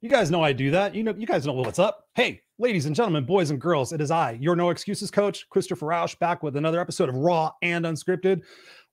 You guys know I do that. You know, you guys know what's up. Hey, ladies and gentlemen, boys and girls, it is I, your no excuses coach, Christopher Roush, back with another episode of Raw and Unscripted,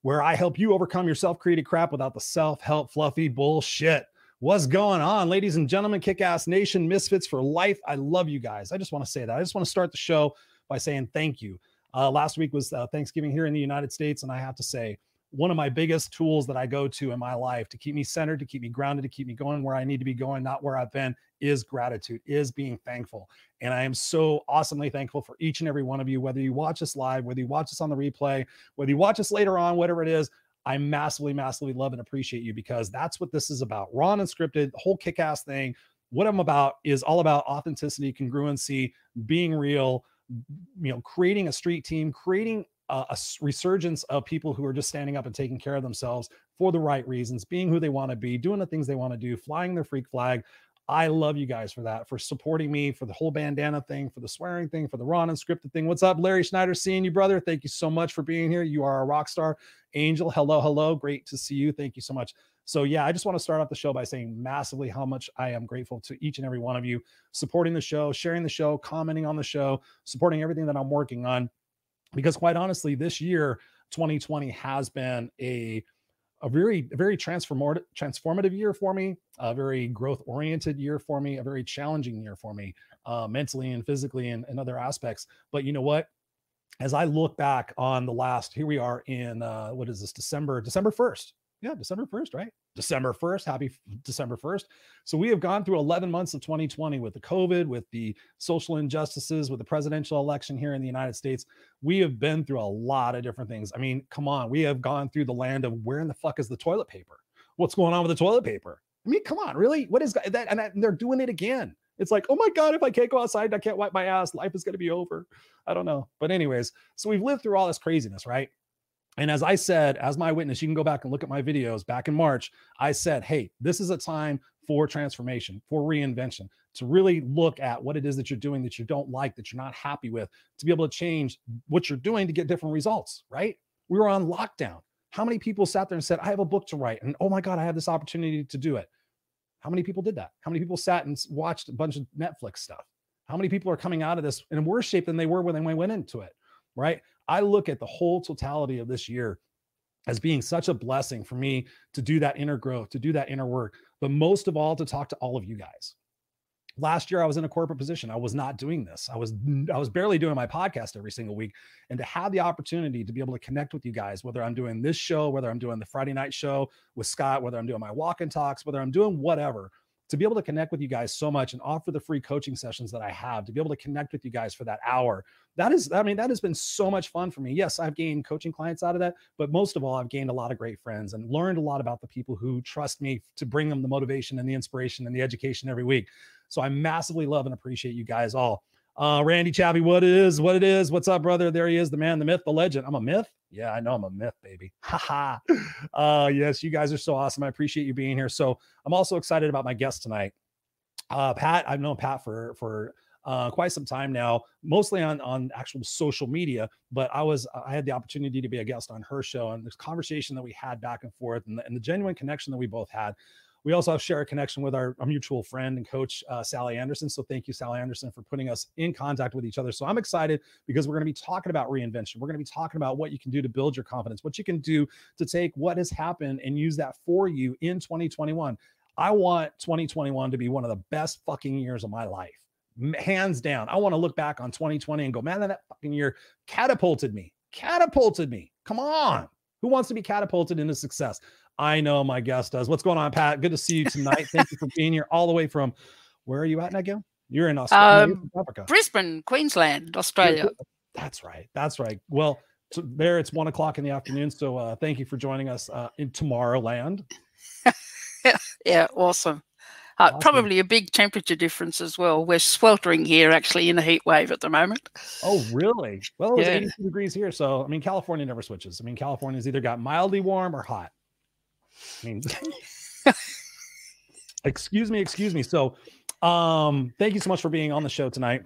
where I help you overcome your self-created crap without the self-help fluffy bullshit. What's going on, ladies and gentlemen, kick-ass nation, misfits for life? I love you guys. I just want to say that. I just want to start the show by saying thank you. Uh, last week was uh, Thanksgiving here in the United States, and I have to say, one of my biggest tools that I go to in my life to keep me centered, to keep me grounded, to keep me going where I need to be going, not where I've been, is gratitude, is being thankful. And I am so awesomely thankful for each and every one of you, whether you watch us live, whether you watch us on the replay, whether you watch us later on, whatever it is. I massively, massively love and appreciate you because that's what this is about. Raw and unscripted, whole kick ass thing. What I'm about is all about authenticity, congruency, being real, you know, creating a street team, creating a, resurgence of people who are just standing up and taking care of themselves for the right reasons, being who they want to be, doing the things they want to do, flying their freak flag. I love you guys for that, for supporting me, for the whole bandana thing, for the swearing thing, for the and scripted thing. What's up, Larry Schneider? Seeing you, brother. Thank you so much for being here. You are a rock star. Angel, hello, hello. Great to see you. Thank you so much. So, yeah, I just want to start off the show by saying massively how much I am grateful to each and every one of you supporting the show, sharing the show, commenting on the show, supporting everything that I'm working on because quite honestly this year 2020 has been a a very very transformative transformative year for me a very growth oriented year for me a very challenging year for me uh, mentally and physically and, and other aspects. But you know what? As i look back on the last here we are in uh, what is this? December december 1st yeah, December 1st, right? December 1st. Happy December 1st. So we have gone through 11 months of 2020 with the COVID, with the social injustices, with the presidential election here in the United States. We have been through a lot of different things. I mean, come on, we have gone through the land of where in the fuck is the toilet paper? What's going on with the toilet paper? I mean, come on, really? What is that? And, they're doing it again. It's like, oh my God, if I can't go outside, I can't wipe my ass. Life is going to be over. I don't know. But, anyways, so we've lived through all this craziness, right? And as I said, as my witness, you can go back and look at my videos back in March. I said, hey, this is a time for transformation, for reinvention, to really look at what it is that you're doing that you don't like, that you're not happy with, to be able to change what you're doing to get different results, right? We were on lockdown. How many people sat there and said, I have a book to write, and oh my God, I have this opportunity to do it? How many people did that? How many people sat and watched a bunch of Netflix stuff? How many people are coming out of this in worse shape than they were when they went into it? Right. I look at the whole totality of this year as being such a blessing for me to do that inner growth, to do that inner work, but most of all to talk to all of you guys. Last year I was in a corporate position. I was not doing this. I was I was barely doing my podcast every single week and to have the opportunity to be able to connect with you guys whether I'm doing this show, whether I'm doing the Friday night show with Scott, whether I'm doing my walk and talks, whether I'm doing whatever, to be able to connect with you guys so much and offer the free coaching sessions that I have to be able to connect with you guys for that hour. That is, I mean, that has been so much fun for me. Yes, I've gained coaching clients out of that, but most of all, I've gained a lot of great friends and learned a lot about the people who trust me to bring them the motivation and the inspiration and the education every week. So I massively love and appreciate you guys all. Uh, Randy Chappie, what it is, what it is. What's up, brother? There he is, the man, the myth, the legend. I'm a myth. Yeah, I know I'm a myth, baby. Ha uh, yes, you guys are so awesome. I appreciate you being here. So I'm also excited about my guest tonight. Uh, Pat, I've known Pat for for uh, quite some time now, mostly on on actual social media. But I was I had the opportunity to be a guest on her show, and this conversation that we had back and forth, and the, and the genuine connection that we both had we also have share a connection with our, our mutual friend and coach, uh, Sally Anderson. So thank you, Sally Anderson, for putting us in contact with each other. So I'm excited because we're going to be talking about reinvention. We're going to be talking about what you can do to build your confidence, what you can do to take what has happened and use that for you in 2021. I want 2021 to be one of the best fucking years of my life. Hands down. I want to look back on 2020 and go, man, that fucking year catapulted me, catapulted me. Come on. Who wants to be catapulted into success? I know my guest does. What's going on, Pat? Good to see you tonight. Thank you for being here all the way from where are you at, again? You're in Australia. Um, Africa. Brisbane, Queensland, Australia. That's right. That's right. Well, so there it's one o'clock in the afternoon. So uh, thank you for joining us uh, in Tomorrowland. yeah, awesome. Uh, Awesome. Probably a big temperature difference as well. We're sweltering here actually in a heat wave at the moment. Oh, really? Well, it was Yeah. 82 degrees here. So, I mean, California never switches. I mean, California's either got mildly warm or hot. I mean, excuse me, excuse me. So, um, thank you so much for being on the show tonight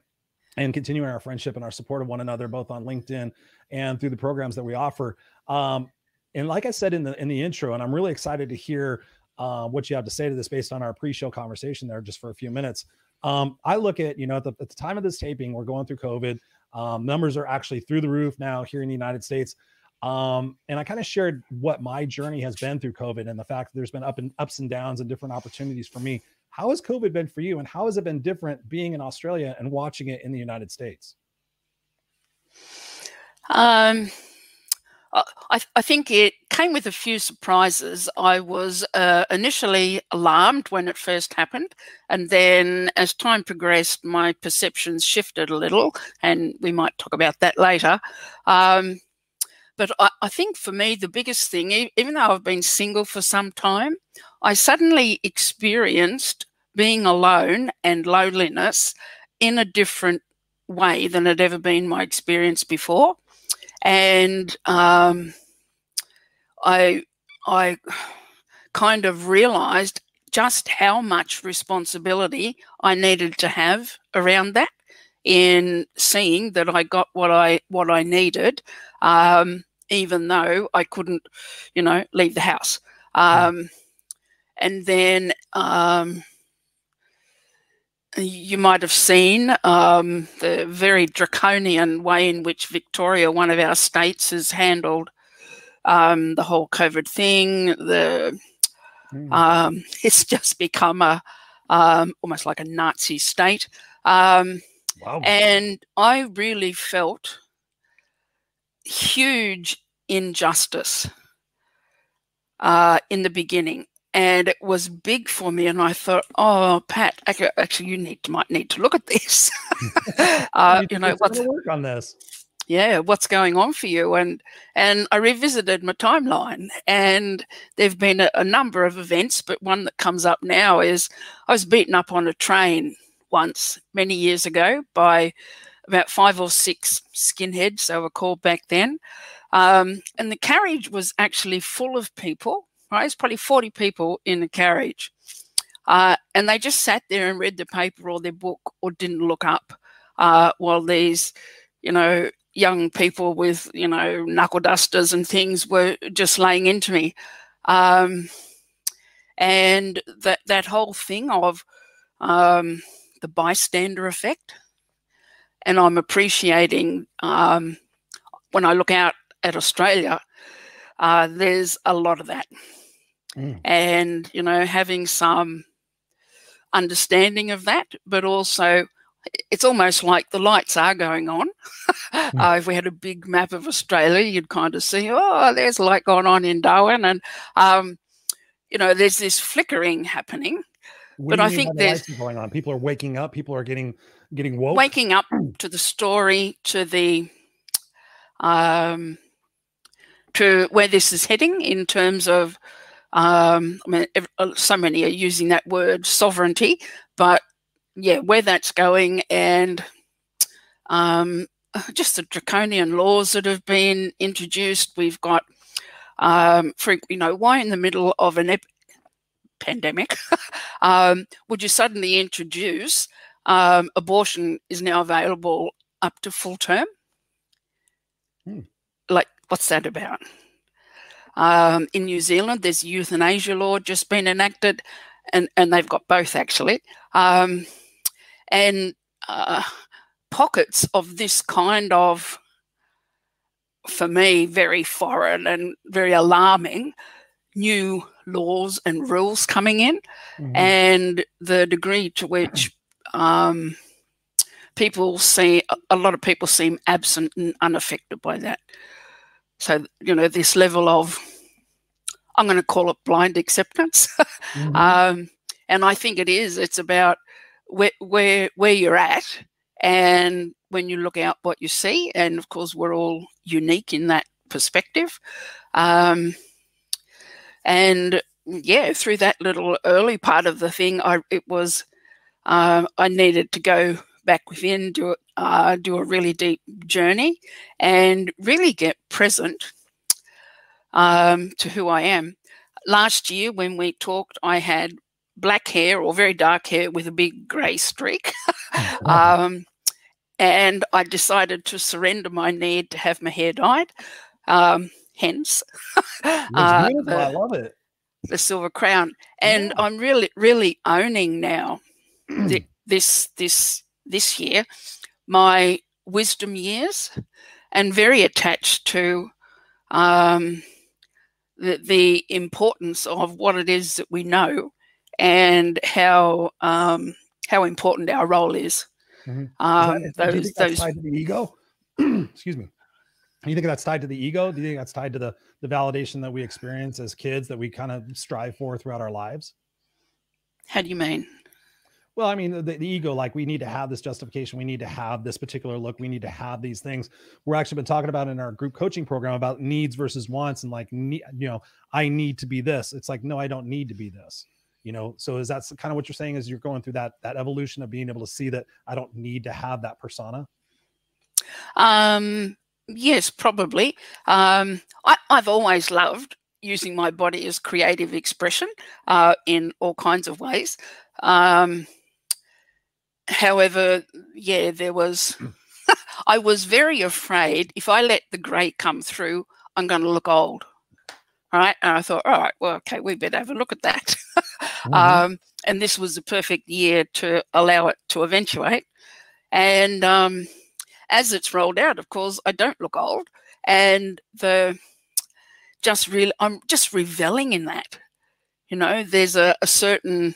and continuing our friendship and our support of one another, both on LinkedIn and through the programs that we offer. Um, and like I said in the in the intro, and I'm really excited to hear uh, what you have to say to this based on our pre-show conversation there, just for a few minutes. Um, I look at you know at the, at the time of this taping, we're going through COVID. Um, numbers are actually through the roof now here in the United States. Um, and I kind of shared what my journey has been through COVID and the fact that there's been up and ups and downs and different opportunities for me. How has COVID been for you, and how has it been different being in Australia and watching it in the United States? Um, I, I- think it came with a few surprises. I was uh, initially alarmed when it first happened, and then as time progressed, my perceptions shifted a little, and we might talk about that later. Um, but I, I think for me, the biggest thing, even though I've been single for some time, I suddenly experienced being alone and loneliness in a different way than had ever been my experience before. And um, I I kind of realized just how much responsibility I needed to have around that in seeing that I got what I what I needed, um, even though I couldn't, you know, leave the house. Um, and then um, you might have seen um, the very draconian way in which Victoria, one of our states, has handled um, the whole COVID thing. The Mm. um, it's just become a um, almost like a Nazi state, um, wow. and I really felt huge injustice uh, in the beginning. And it was big for me, and I thought, "Oh, Pat, actually, you need to, might need to look at this. uh, you know, what's work on this? yeah what's going on for you and and i revisited my timeline and there've been a, a number of events but one that comes up now is i was beaten up on a train once many years ago by about five or six skinheads they were called back then. Um, and the carriage was actually full of people right? It's probably 40 people in the carriage. Uh, and they just sat there and read the paper or their book or didn't look up uh, while these you know young people with you know knuckle dusters and things were just laying into me. Um, and that that whole thing of um, the bystander effect and i'm appreciating um, when i look out at australia uh, there's a lot of that Mm. and you know having some understanding of that but also it's almost like the lights are going on. uh, if we had a big map of Australia, you'd kind of see, oh, there's light going on in Darwin, and um, you know, there's this flickering happening. What but I think the there's- going on. People are waking up. People are getting getting woke. Waking up to the story, to the um, to where this is heading in terms of, um, I mean, uh, so many are using that word sovereignty, but yeah, where that's going and um, just the draconian laws that have been introduced. We've got, um, for you know, why in the middle of an ep- pandemic um, would you suddenly introduce um, abortion is now available up to full term? Hmm. Like, what's that about? Um, in New Zealand, there's euthanasia law just been enacted, and, and they've got both actually. Um, and uh, pockets of this kind of, for me, very foreign and very alarming new laws and rules coming in, Mhm. and the degree to which um, people see a lot of people seem absent and unaffected by that. So you know this level of I'm going to call it blind acceptance. Mhm. um, and I think it is. It's about where where where you're at, and when you look out, what you see. And of course, we're all unique in that perspective. Um, and yeah, through that little early part of the thing, I it was uh, I needed to go back within, do uh, do a really deep journey, and really get present um, to who I am. Last year, when we talked, I had black hair or very dark hair with a big grey streak. um, and I decided to surrender my need to have my hair dyed. Um, hence, uh, the, I love it. The silver crown, and yeah. I'm really, really owning now the, this this this year my wisdom years, and very attached to um, the, the importance of what it is that we know and how um, how important our role is. Mm-hmm. Um, is that, those, do you think that's those, ego? Excuse me. Do you think that's tied to the ego? Do you think that's tied to the the validation that we experience as kids that we kind of strive for throughout our lives? How do you mean? Well, I mean, the, the, ego, like we need to have this justification. We need to have this particular look. We need to have these things. We're actually been talking about in our group coaching program about needs versus wants and like, you know, I need to be this. It's like, no, I don't need to be this you know so is that kind of what you're saying is you're going through that that evolution of being able to see that i don't need to have that persona um yes probably um I, i've always loved using my body as creative expression uh, in all kinds of ways um however yeah there was i was very afraid if i let the grey come through i'm going to look old right? And I thought, all right, well, okay, we better have a look at that. mm-hmm. um, and this was the perfect year to allow it to eventuate. And um, as it's rolled out, of course, I don't look old, and the just really, I'm just reveling in that. You know, there's a, a certain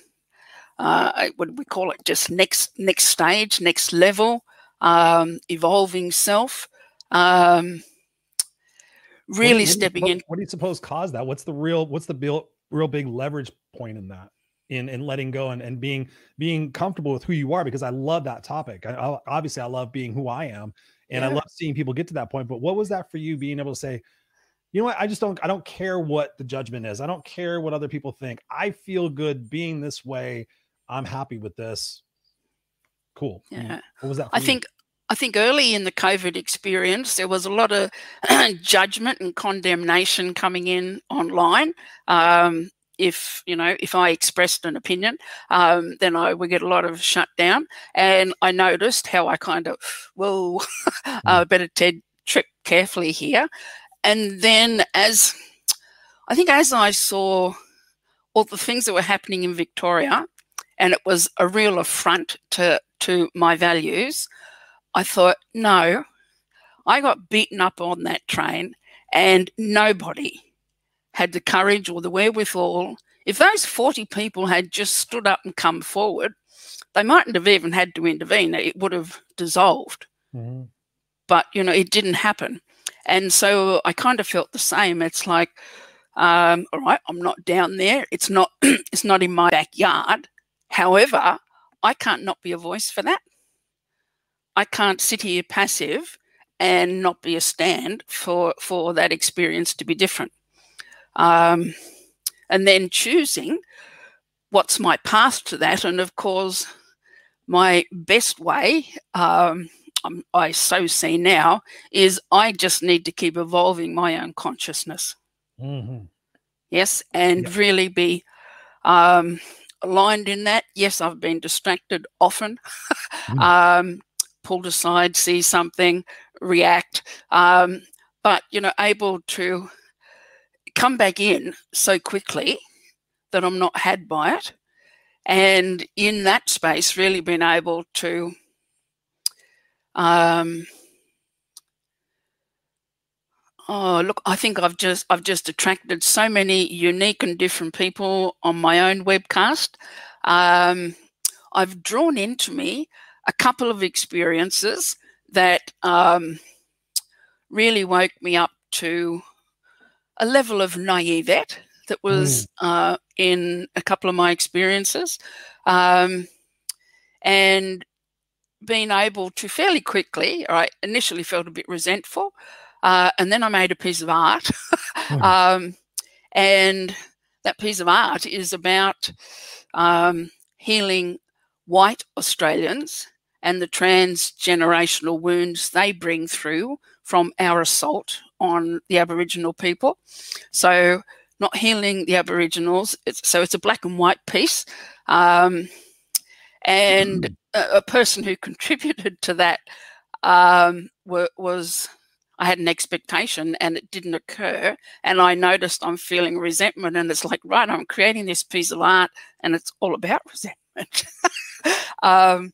uh, what do we call it? Just next next stage, next level, um, evolving self. Um, really what, stepping what, in. What do you suppose caused that? What's the real what's the real, real big leverage point in that? In, in letting go and, and being being comfortable with who you are because I love that topic. I, I, obviously, I love being who I am, and yeah. I love seeing people get to that point. But what was that for you? Being able to say, you know what, I just don't I don't care what the judgment is. I don't care what other people think. I feel good being this way. I'm happy with this. Cool. Yeah. What was that? I you? think I think early in the COVID experience, there was a lot of judgment and condemnation coming in online. Um, if you know, if I expressed an opinion, um, then I would get a lot of shutdown. And I noticed how I kind of, well, uh, better Ted trip carefully here. And then as I think as I saw all the things that were happening in Victoria, and it was a real affront to to my values. I thought, no, I got beaten up on that train and nobody had the courage or the wherewithal. If those 40 people had just stood up and come forward, they mightn't have even had to intervene. It would have dissolved. Mm-hmm. But, you know, it didn't happen. And so I kind of felt the same. It's like, um, all right, I'm not down there. It's not, it's not in my backyard. However, I can't not be a voice for that. I can't sit here passive and not be a stand for for that experience to be different. Um, and then choosing what's my path to that, and of course, my best way. Um, I so see now is I just need to keep evolving my own consciousness. Mm-hmm. Yes, and yep. really be um, aligned in that. Yes, I've been distracted often. mm. um, pulled aside, see something, react, um, but you know, able to come back in so quickly that I'm not had by it, and in that space, really been able to. Um, Oh, look, I think I've just I've just attracted so many unique and different people on my own webcast. Um, I've drawn into me a couple of experiences that um, really woke me up to a level of naivete that was mm. uh, in a couple of my experiences. Um, and being able to fairly quickly, I initially felt a bit resentful, uh, and then I made a piece of art. mm. um, and that piece of art is about um, healing white Australians and the transgenerational wounds they bring through from our assault on the Aboriginal people. So, not healing the Aboriginals. It's, so, it's a black and white piece. Um, and mm. a, a, person who contributed to that um, were, was I had an expectation and it didn't occur. And I noticed I'm feeling resentment. And it's like, right, I'm creating this piece of art and it's all about resentment. um,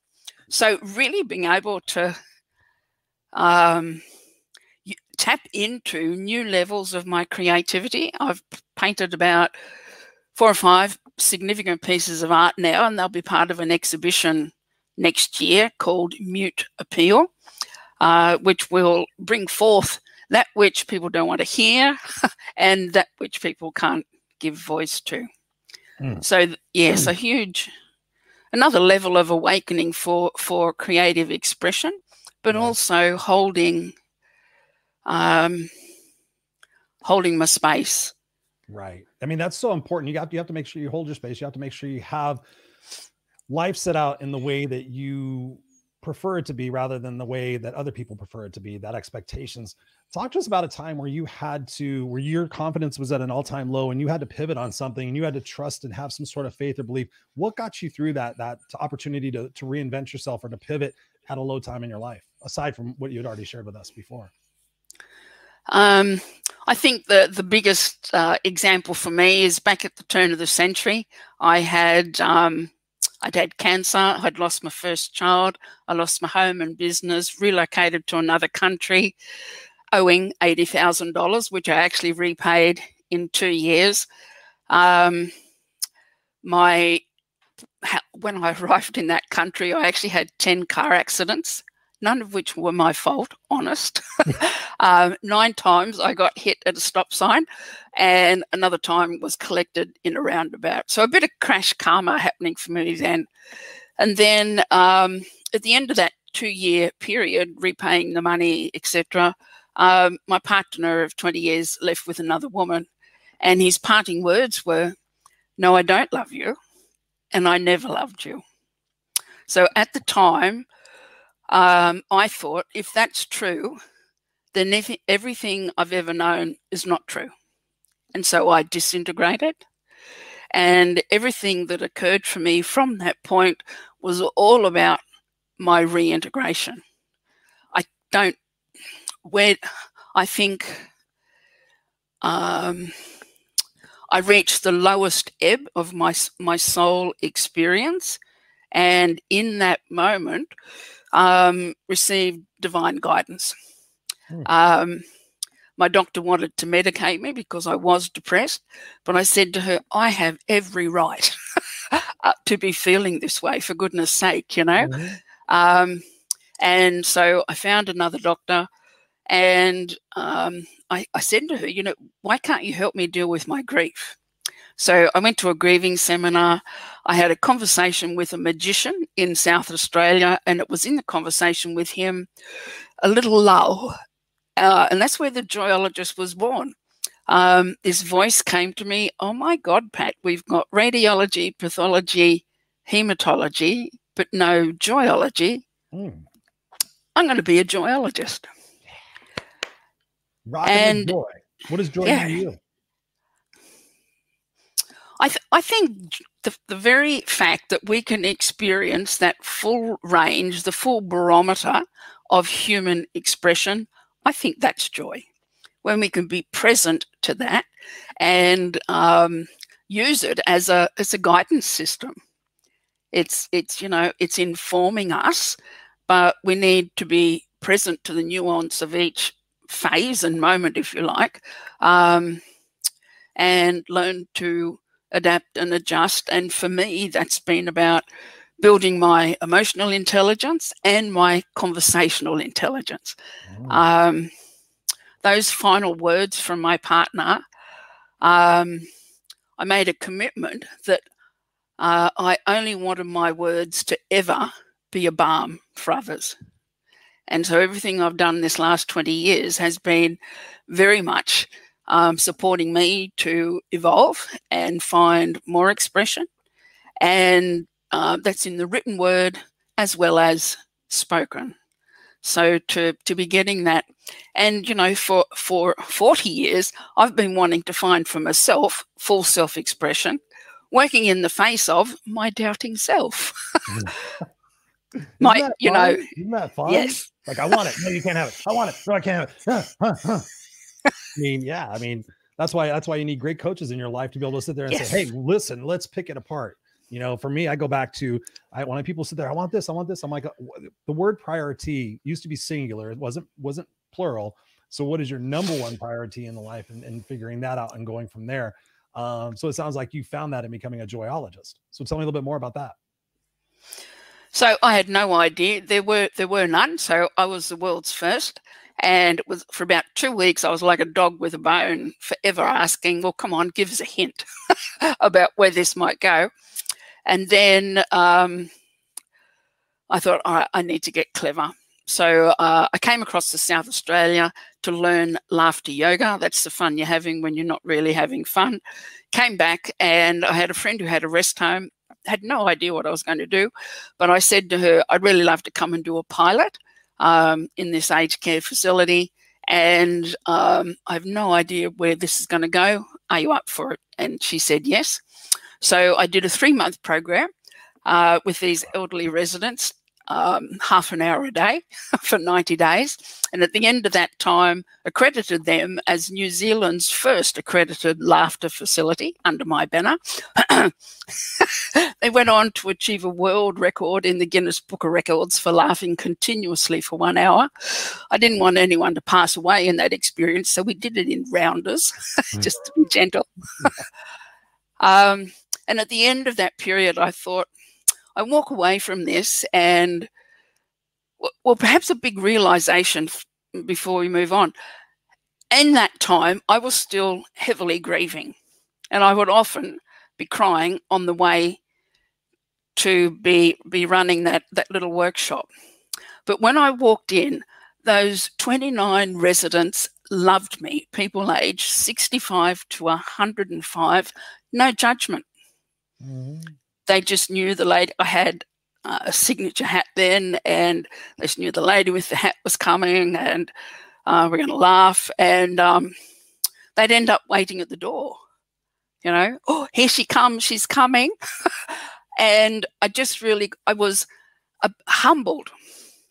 so, really being able to um, tap into new levels of my creativity. I've painted about four or five significant pieces of art now, and they'll be part of an exhibition next year called Mute Appeal, uh, which will bring forth that which people don't want to hear and that which people can't give voice to. Mm. So, yes, mm. a huge another level of awakening for for creative expression, but also holding um, holding my space. Right. I mean, that's so important. You have you have to make sure you hold your space. You have to make sure you have life set out in the way that you prefer it to be rather than the way that other people prefer it to be that expectations talk to us about a time where you had to where your confidence was at an all-time low and you had to pivot on something and you had to trust and have some sort of faith or belief what got you through that that opportunity to, to reinvent yourself or to pivot at a low time in your life aside from what you had already shared with us before um, I think the the biggest uh, example for me is back at the turn of the century. I had um, I'd had cancer, I'd lost my first child, I lost my home and business, relocated to another country, owing $80,000, which I actually repaid in two years. Um, my when I arrived in that country, I actually had 10 car accidents none of which were my fault, honest. um, nine times I got hit at a stop sign, and another time was collected in a roundabout. So a bit of crash karma happening for me then. And then um, at the end of that two year period, repaying the money, etc., um, my partner of 20 years left with another woman, and his parting words were, No, I don't love you, and I never loved you. So at the time, um, I thought if that's true, then if everything I've ever known is not true. And so I disintegrated. And everything that occurred for me from that point was all about my reintegration. I don't, where I think um, I reached the lowest ebb of my, my soul experience. And in that moment, um, received divine guidance. Hmm. Um, my doctor wanted to medicate me because I was depressed, but I said to her, I have every right to be feeling this way, for goodness sake, you know. Mm-hmm. Um, and so I found another doctor and um, I, I said to her, you know, why can't you help me deal with my grief? So I went to a grieving seminar. I had a conversation with a magician in South Australia, and it was in the conversation with him a little lull. Uh, and that's where the joyologist was born. Um, this voice came to me, Oh my God, Pat, we've got radiology, pathology, hematology, but no joyology. Mm. I'm going to be a joyologist. Rocking and joy. What does joy yeah, mean to you? I, th- I think the, the very fact that we can experience that full range, the full barometer of human expression, I think that's joy. When we can be present to that and um, use it as a as a guidance system. It's it's you know it's informing us, but we need to be present to the nuance of each phase and moment, if you like, um, and learn to adapt and adjust. And for me, that's been about building my emotional intelligence and my conversational intelligence. Mm. Um, those final words from my partner, um, I made a commitment that uh, I only wanted my words to ever be a balm for others. And so everything I've done this last 20 years has been very much um, supporting me to evolve and find more expression. And uh, that's in the written word as well as spoken. So to to be getting that, and you know, for for forty years, I've been wanting to find for myself full self expression, working in the face of my doubting self. my, you fun? know, isn't that fun? yes, Like I want it. No, you can't have it. I want it. No, I can't have it. Huh, huh, huh. I mean, yeah. I mean, that's why that's why you need great coaches in your life to be able to sit there and Yes. say, "Hey, listen, let's pick it apart." You know, for me, I go back to I when people sit there, I want this, I want this. I'm like, uh, the word priority used to be singular. It wasn't wasn't plural. So, what is your number one priority in the life, and, and figuring that out and going from there. Um, so it sounds like you found that in becoming a joyologist. So tell me a little bit more about that. So I had no idea there were there were none. So I was the world's first, and was for about two weeks. I was like a dog with a bone, forever asking, "Well, come on, give us a hint about where this might go." And then um, I thought, I need to get clever. So uh, I came across to South Australia to learn laughter yoga. That's the fun you're having when you're not really having fun. Came back and I had a friend who had a rest home. Had no idea what I was going to do, but I said to her, I'd really love to come and do a pilot um, in this aged care facility. And um, I have no idea where this is going to go. Are you up for it? And she said yes. So I did a three month program uh, with these elderly residents, um, half an hour a day for 90 days. And at the end of that time, accredited them as New Zealand's first accredited laughter facility under my banner. they went on to achieve a world record in the Guinness Book of Records for laughing continuously for one hour. I didn't want anyone to pass away in that experience, so we did it in rounders, just to be gentle. um, and at the end of that period, I thought, I walk away from this and, well, perhaps a big realization before we move on. In that time, I was still heavily grieving, and I would often be crying on the way to be be running that that little workshop. But when I walked in, those 29 residents loved me, people aged 65 to 105, no judgment mm-hmm. They just knew the lady. I had uh, a signature hat then, and they just knew the lady with the hat was coming, and uh, we're going to laugh. And um, they'd end up waiting at the door. You know, oh, here she comes, she's coming. and I just really, I was uh, humbled,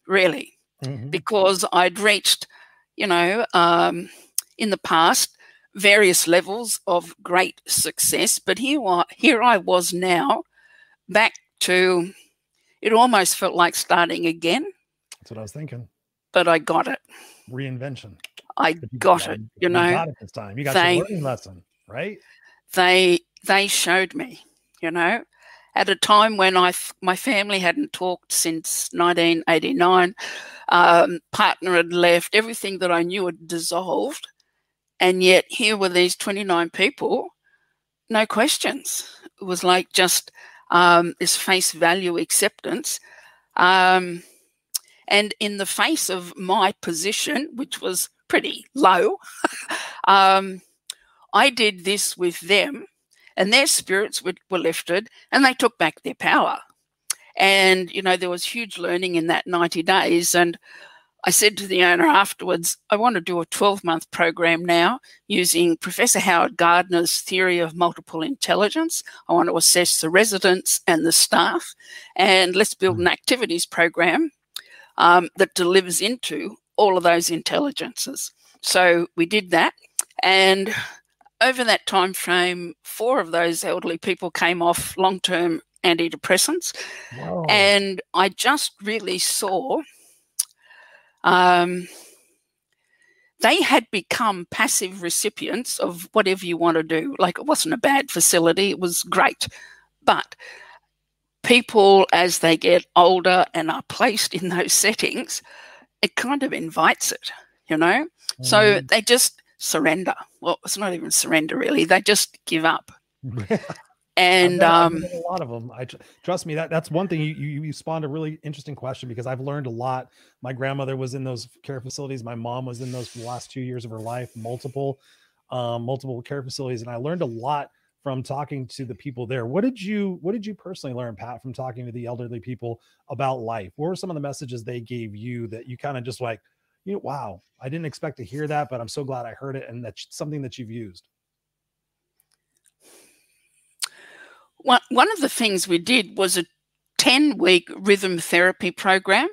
really, Mhm. because I'd reached, you know, um, in the past various levels of great success, but here, wa- here I was now, back to. It almost felt like starting again, That's what I was thinking. but I got it. Reinvention. I got it. it, You know, got it this time. You got They- your learning lesson, right? they they showed me. You know, at a time when I my family hadn't talked since 1989, um, partner had left, everything that I knew had dissolved, and yet here were these 29 people, no questions. It was like just um, this face value acceptance. Um, and in the face of my position, which was pretty low, um, I did this with them, and their spirits were, were lifted, and they took back their power. And, you know, there was huge learning in that 90 days. And I said to the owner afterwards, I want to do a 12 month program now using Professor Howard Gardner's theory of multiple intelligence. I want to assess the residents and the staff, and let's build an activities program um, that delivers into all of those intelligences. So we did that. And over that time frame, four of those elderly people came off long term antidepressants. Whoa. And I just really saw um, they had become passive recipients of whatever you want to do. Like it wasn't a bad facility, it was great. But people, as they get older and are placed in those settings, it kind of invites it, you know? So Mhm. they just surrender. Well, it's not even surrender, really. They just give up. And I've met- I've um, a lot of them. I tr- trust me that that's one thing you, you you spawned a really interesting question because I've learned a lot. My grandmother was in those care facilities. My mom was in those for the last two years of her life, multiple. um, multiple care facilities, and I learned a lot from talking to the people there. What did you What did you personally learn, Pat, from talking to the elderly people about life? What were some of the messages they gave you that you kind of just like, you know, wow, I didn't expect to hear that, but I'm so glad I heard it, and that's something that you've used. One, of the things we did was a 10 week rhythm therapy program.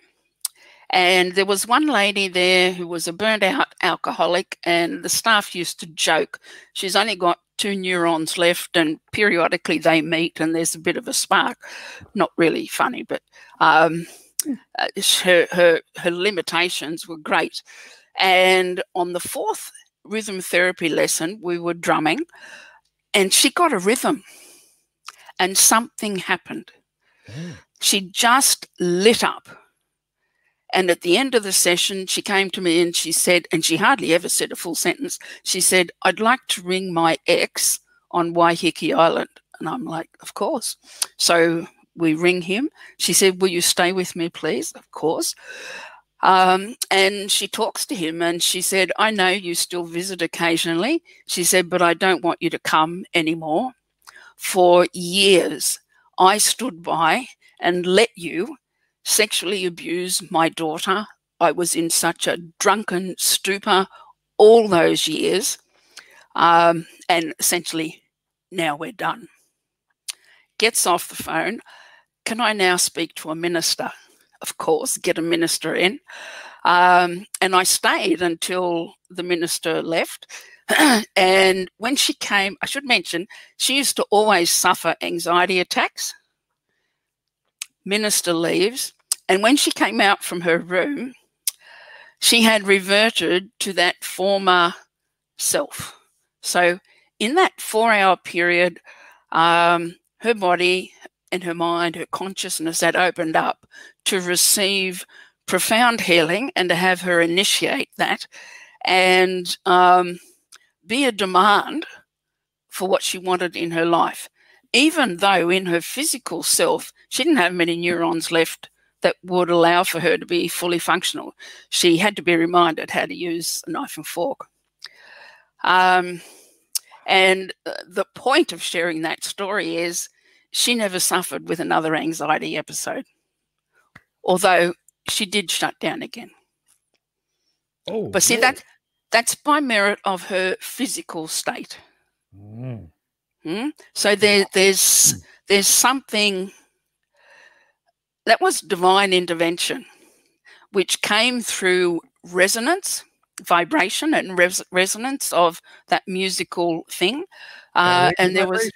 And there was one lady there who was a burnt out alcoholic, and the staff used to joke. She's only got two neurons left, and periodically they meet, and there's a bit of a spark. Not really funny, but um, uh, her, her, her limitations were great. And on the fourth rhythm therapy lesson, we were drumming, and she got a rhythm and something happened. Mm. She just lit up. And at the end of the session, she came to me and she said, and she hardly ever said a full sentence. She said, I'd like to ring my ex on Waiheke Island. And I'm like, Of course. So we ring him. She said, Will you stay with me, please? Of course. Um, and she talks to him and she said, I know you still visit occasionally. She said, But I don't want you to come anymore for years, I stood by and let you sexually abuse my daughter. I was in such a drunken stupor all those years. Um, and essentially, now we're done. Gets off the phone. Can I now speak to a minister? Of course, get a minister in. Um, and I stayed until the minister left. and when she came, I should mention, she used to always suffer anxiety attacks. Minister leaves. And when she came out from her room, she had reverted to that former self. So, in that four hour period, um, her body and her mind, her consciousness had opened up to receive profound healing and to have her initiate that. And um, be a demand for what she wanted in her life, even though in her physical self, she didn't have many neurons left that would allow for her to be fully functional. She had to be reminded how to use a knife and fork. Um, and the point of sharing that story is she never suffered with another anxiety episode, although she did shut down again. Oh, but see, that that's by merit of her physical state. Mm. Mm? So there, there's there's something that was divine intervention, which came through resonance, vibration, and res- resonance of that musical thing, uh, and there was.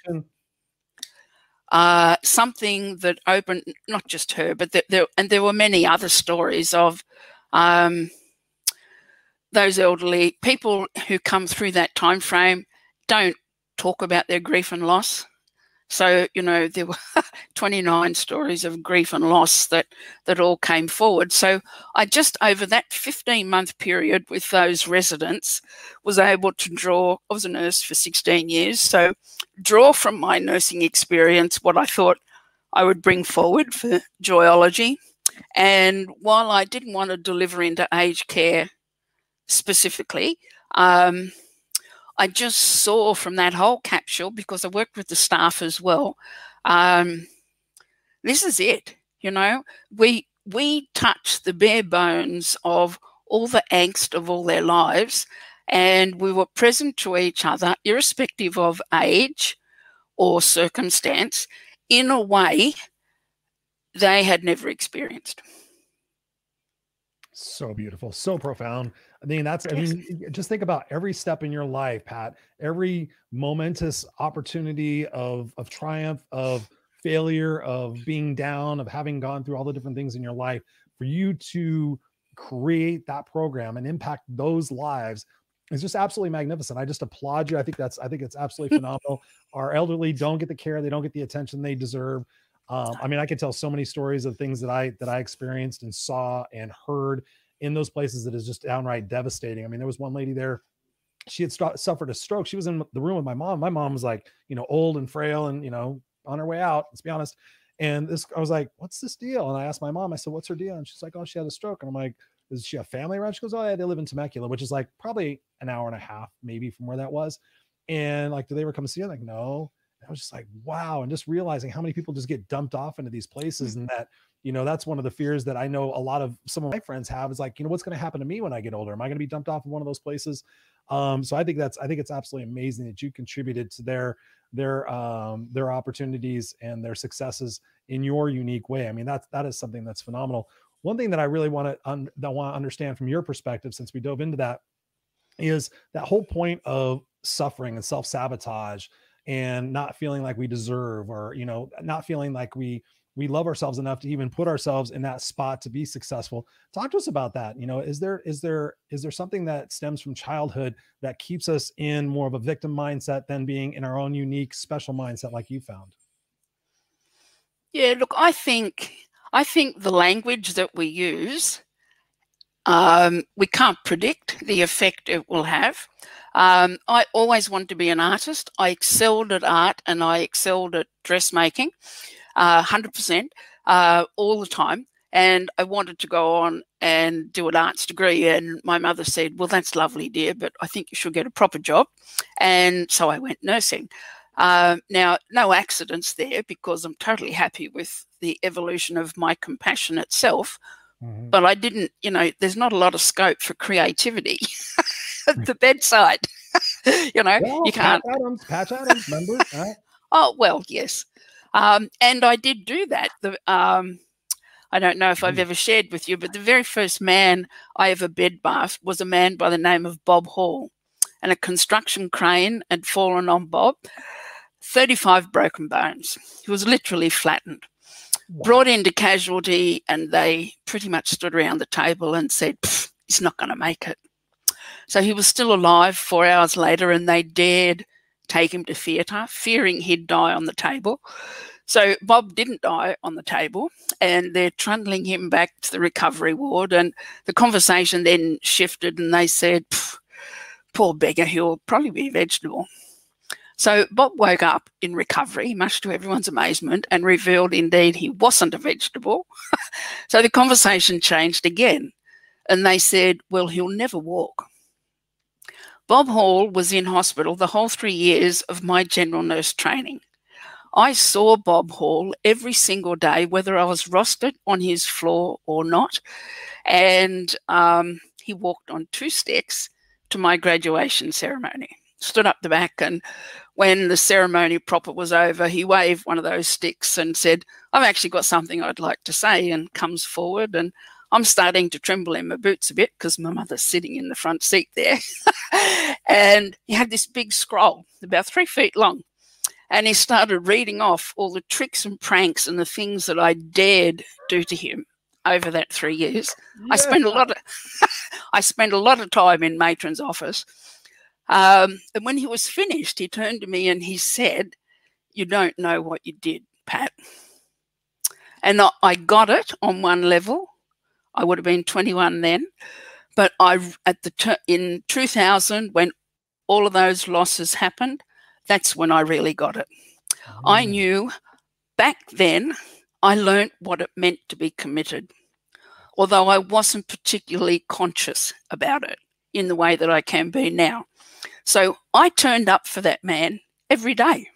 Uh, something that opened not just her, but there, and there were many other stories of um, those elderly people who come through that time frame don't talk about their grief and loss. So, you know, there were 29 stories of grief and loss that, that all came forward. So I just, over that 15 month period with those residents, was able to draw, I was a nurse for 16 years, so draw from my nursing experience what I thought I would bring forward for joyology. And while I didn't want to deliver into aged care specifically. Um, I just saw from that whole capsule because I worked with the staff as well. Um, this is it, you know. We we touch the bare bones of all the angst of all their lives, and we were present to each other, irrespective of age or circumstance, in a way they had never experienced. So beautiful, so profound. I mean, that's, I mean, just think about every step in your life, Pat, every momentous opportunity of, of triumph, of failure, of being down, of having gone through all the different things in your life for you to create that program and impact those lives is just absolutely magnificent. I just applaud you. I think that's, I think it's absolutely phenomenal. Our elderly don't get the care, they don't get the attention they deserve. Um, I mean, I could tell so many stories of things that I that I experienced and saw and heard in those places that is just downright devastating. I mean, there was one lady there. She had st- suffered a stroke. She was in the room with my mom. My mom was like, you know, old and frail and, you know, on her way out, let's be honest. And this, I was like, what's this deal? And I asked my mom, I said, what's her deal? And she's like, oh, she had a stroke. And I'm like, does she have family around? She goes, oh yeah, they live in Temecula, which is like probably an hour and a half maybe from where that was. And like, do they ever come see her? Like, no. I was just like, wow. And just realizing how many people just get dumped off into these places and that, you know, that's one of the fears that I know a lot of some of my friends have is like, you know, what's going to happen to me when I get older? Am I going to be dumped off in one of those places? Um, so I think that's I think it's absolutely amazing that you contributed to their their um their opportunities and their successes in your unique way. I mean, that's that is something that's phenomenal. One thing that I really want to un- that want to understand from your perspective, since we dove into that, is that whole point of suffering and self sabotage and not feeling like we deserve, or you know, not feeling like we we love ourselves enough to even put ourselves in that spot to be successful. Talk to us about that you know is there is there is there something that stems from childhood that keeps us in more of a victim mindset than being in our own unique special mindset like you found? Yeah look i think i think the language that we use um, we can't predict the effect it will have um, i always wanted to be an artist i excelled at art and i excelled at dressmaking uh, 100% uh, all the time. And I wanted to go on and do an arts degree. And my mother said, Well, that's lovely, dear, but I think you should get a proper job. And so I went nursing. Uh, now, no accidents there because I'm totally happy with the evolution of my compassion itself. Mm-hmm. But I didn't, you know, there's not a lot of scope for creativity at the bedside. you know, well, you can't. Patch Adams, Patch Adams, remember? Oh, well, yes. Um, and I did do that. The, um, I don't know if I've mm. ever shared with you, but the very first man I ever bed bathed was a man by the name of Bob Hall. And a construction crane had fallen on Bob, 35 broken bones. He was literally flattened. Wow. Brought into casualty, and they pretty much stood around the table and said, He's not going to make it. So he was still alive four hours later, and they dared take him to theatre, fearing he'd die on the table. So Bob didn't die on the table, and they're trundling him back to the recovery ward. And the conversation then shifted, and they said, "Poor beggar, he'll probably be a vegetable." So Bob woke up in recovery, much to everyone's amazement, and revealed indeed he wasn't a vegetable. so the conversation changed again, and they said, "Well, he'll never walk." Bob Hall was in hospital the whole three years of my general nurse training. I saw Bob Hall every single day, whether I was rostered on his floor or not. And um, he walked on two sticks to my graduation ceremony, stood up the back. And when the ceremony proper was over, he waved one of those sticks and said, I've actually got something I'd like to say, and comes forward. And I'm starting to tremble in my boots a bit because my mother's sitting in the front seat there. and he had this big scroll, about three feet long. And he started reading off all the tricks and pranks and the things that I dared do to him over that three years. Yeah. I spent a lot of I spent a lot of time in matron's office. Um, and when he was finished, he turned to me and he said, You don't know what you did, Pat. And I got it on one level, I would have been 21 then. But I, at the in 2000, when all of those losses happened, that's when I really got it. Oh. I knew back then, I learnt what it meant to be committed, although I wasn't particularly conscious about it in the way that I can be now. So I turned up for that man every day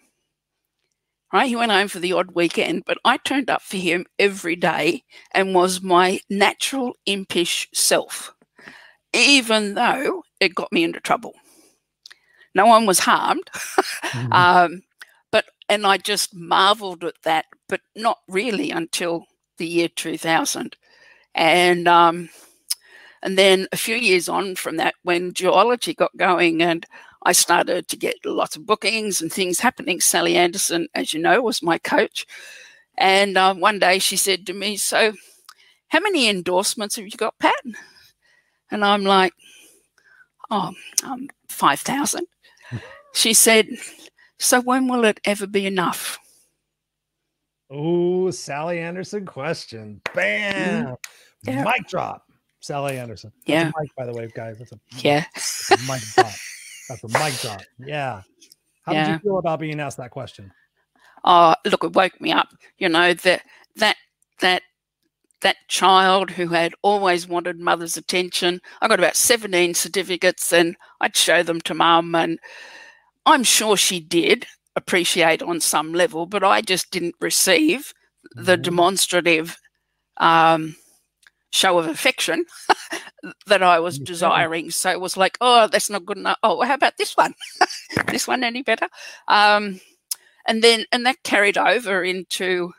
right? He went home for the odd weekend, but I turned up for him every day and was my natural impish self, even though it got me into trouble. No one was harmed. Mm-hmm. um, but, and I just marveled at that, but not really until the year 2000. And, um, and then a few years on from that, when joyology got going and I started to get lots of bookings and things happening. Sally Anderson, as you know, was my coach. And uh, one day she said to me, So, how many endorsements have you got, Pat? And I'm like, Oh, um, 5,000. she said, So, when will it ever be enough? Oh, Sally Anderson question. Bam. Mm, yeah. Mic drop. Sally Anderson. That's yeah. mic, by the way, guys. That's a yeah. mic drop. That's a mic drop. Yeah. How yeah. did you feel about being asked that question? Oh, look, it woke me up. You know that that that that child who had always wanted mother's attention. I got about 17 certificates and I'd show them to mum. And I'm sure she did appreciate on some level, but I just didn't receive the Mhm. demonstrative um, show of affection that I was Okay. desiring. So it was like, oh, that's not good enough. Oh, how about this one? this one any better? Um, and then and that carried over into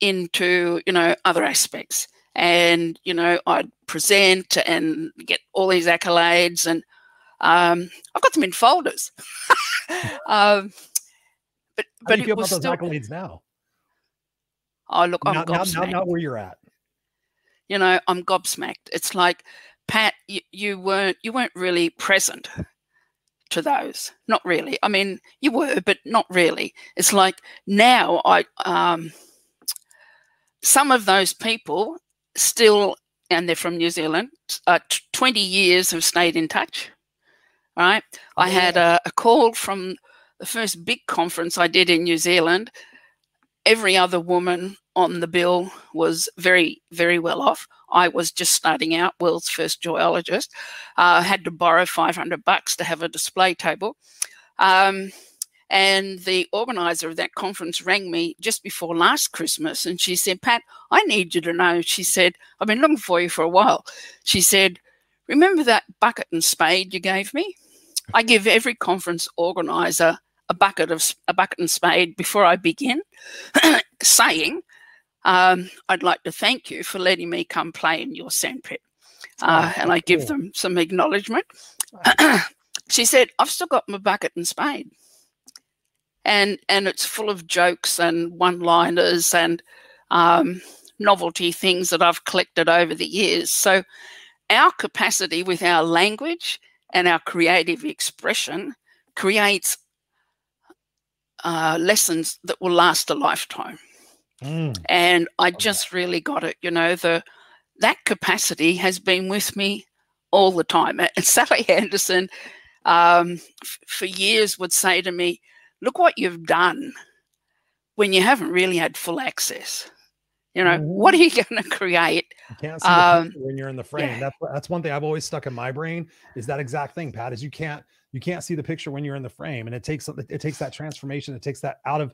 into you know other aspects and you know i'd present and get all these accolades and um, i've got them in folders um, but but it was about those still accolades now? oh look i'm now, now, gobsmacked now where you're at. You know i'm gobsmacked. It's like pat you, you weren't you weren't really present to those. Not really. I mean you were but not really. It's like now i um some of those people still and they're from new zealand uh, t- 20 years have stayed in touch right? I had a, a call from the first big conference i did in new zealand. Every other woman on the bill was very, very well off. I was just starting out, world's first joyologist. Uh, had to borrow 500 bucks to have a display table. Um, and the organizer of that conference rang me just before last Christmas and she said, Pat, I need you to know. She said, I've been looking for you for a while. She said, Remember that bucket and spade you gave me? I give every conference organizer a bucket of a bucket and spade before I begin, saying, um, "I'd like to thank you for letting me come play in your sandpit." Uh, Oh, and I give cool. them some acknowledgement. she said, "I've still got my bucket and spade." And, and it's full of jokes and one-liners and um, novelty things that I've collected over the years. So, our capacity with our language and our creative expression creates uh, lessons that will last a lifetime. Mm. And I just really got it. You know, the that capacity has been with me all the time. And Sally Anderson, um, f- for years, would say to me, "Look what you've done when you haven't really had full access." You know, what are you going to create? You can't see Um, when you're in the frame. yeah. That's that's one thing I've always stuck in my brain is that exact thing, Pat. Is you can't you can't see the picture when you're in the frame, and it takes it takes that transformation. It takes that out of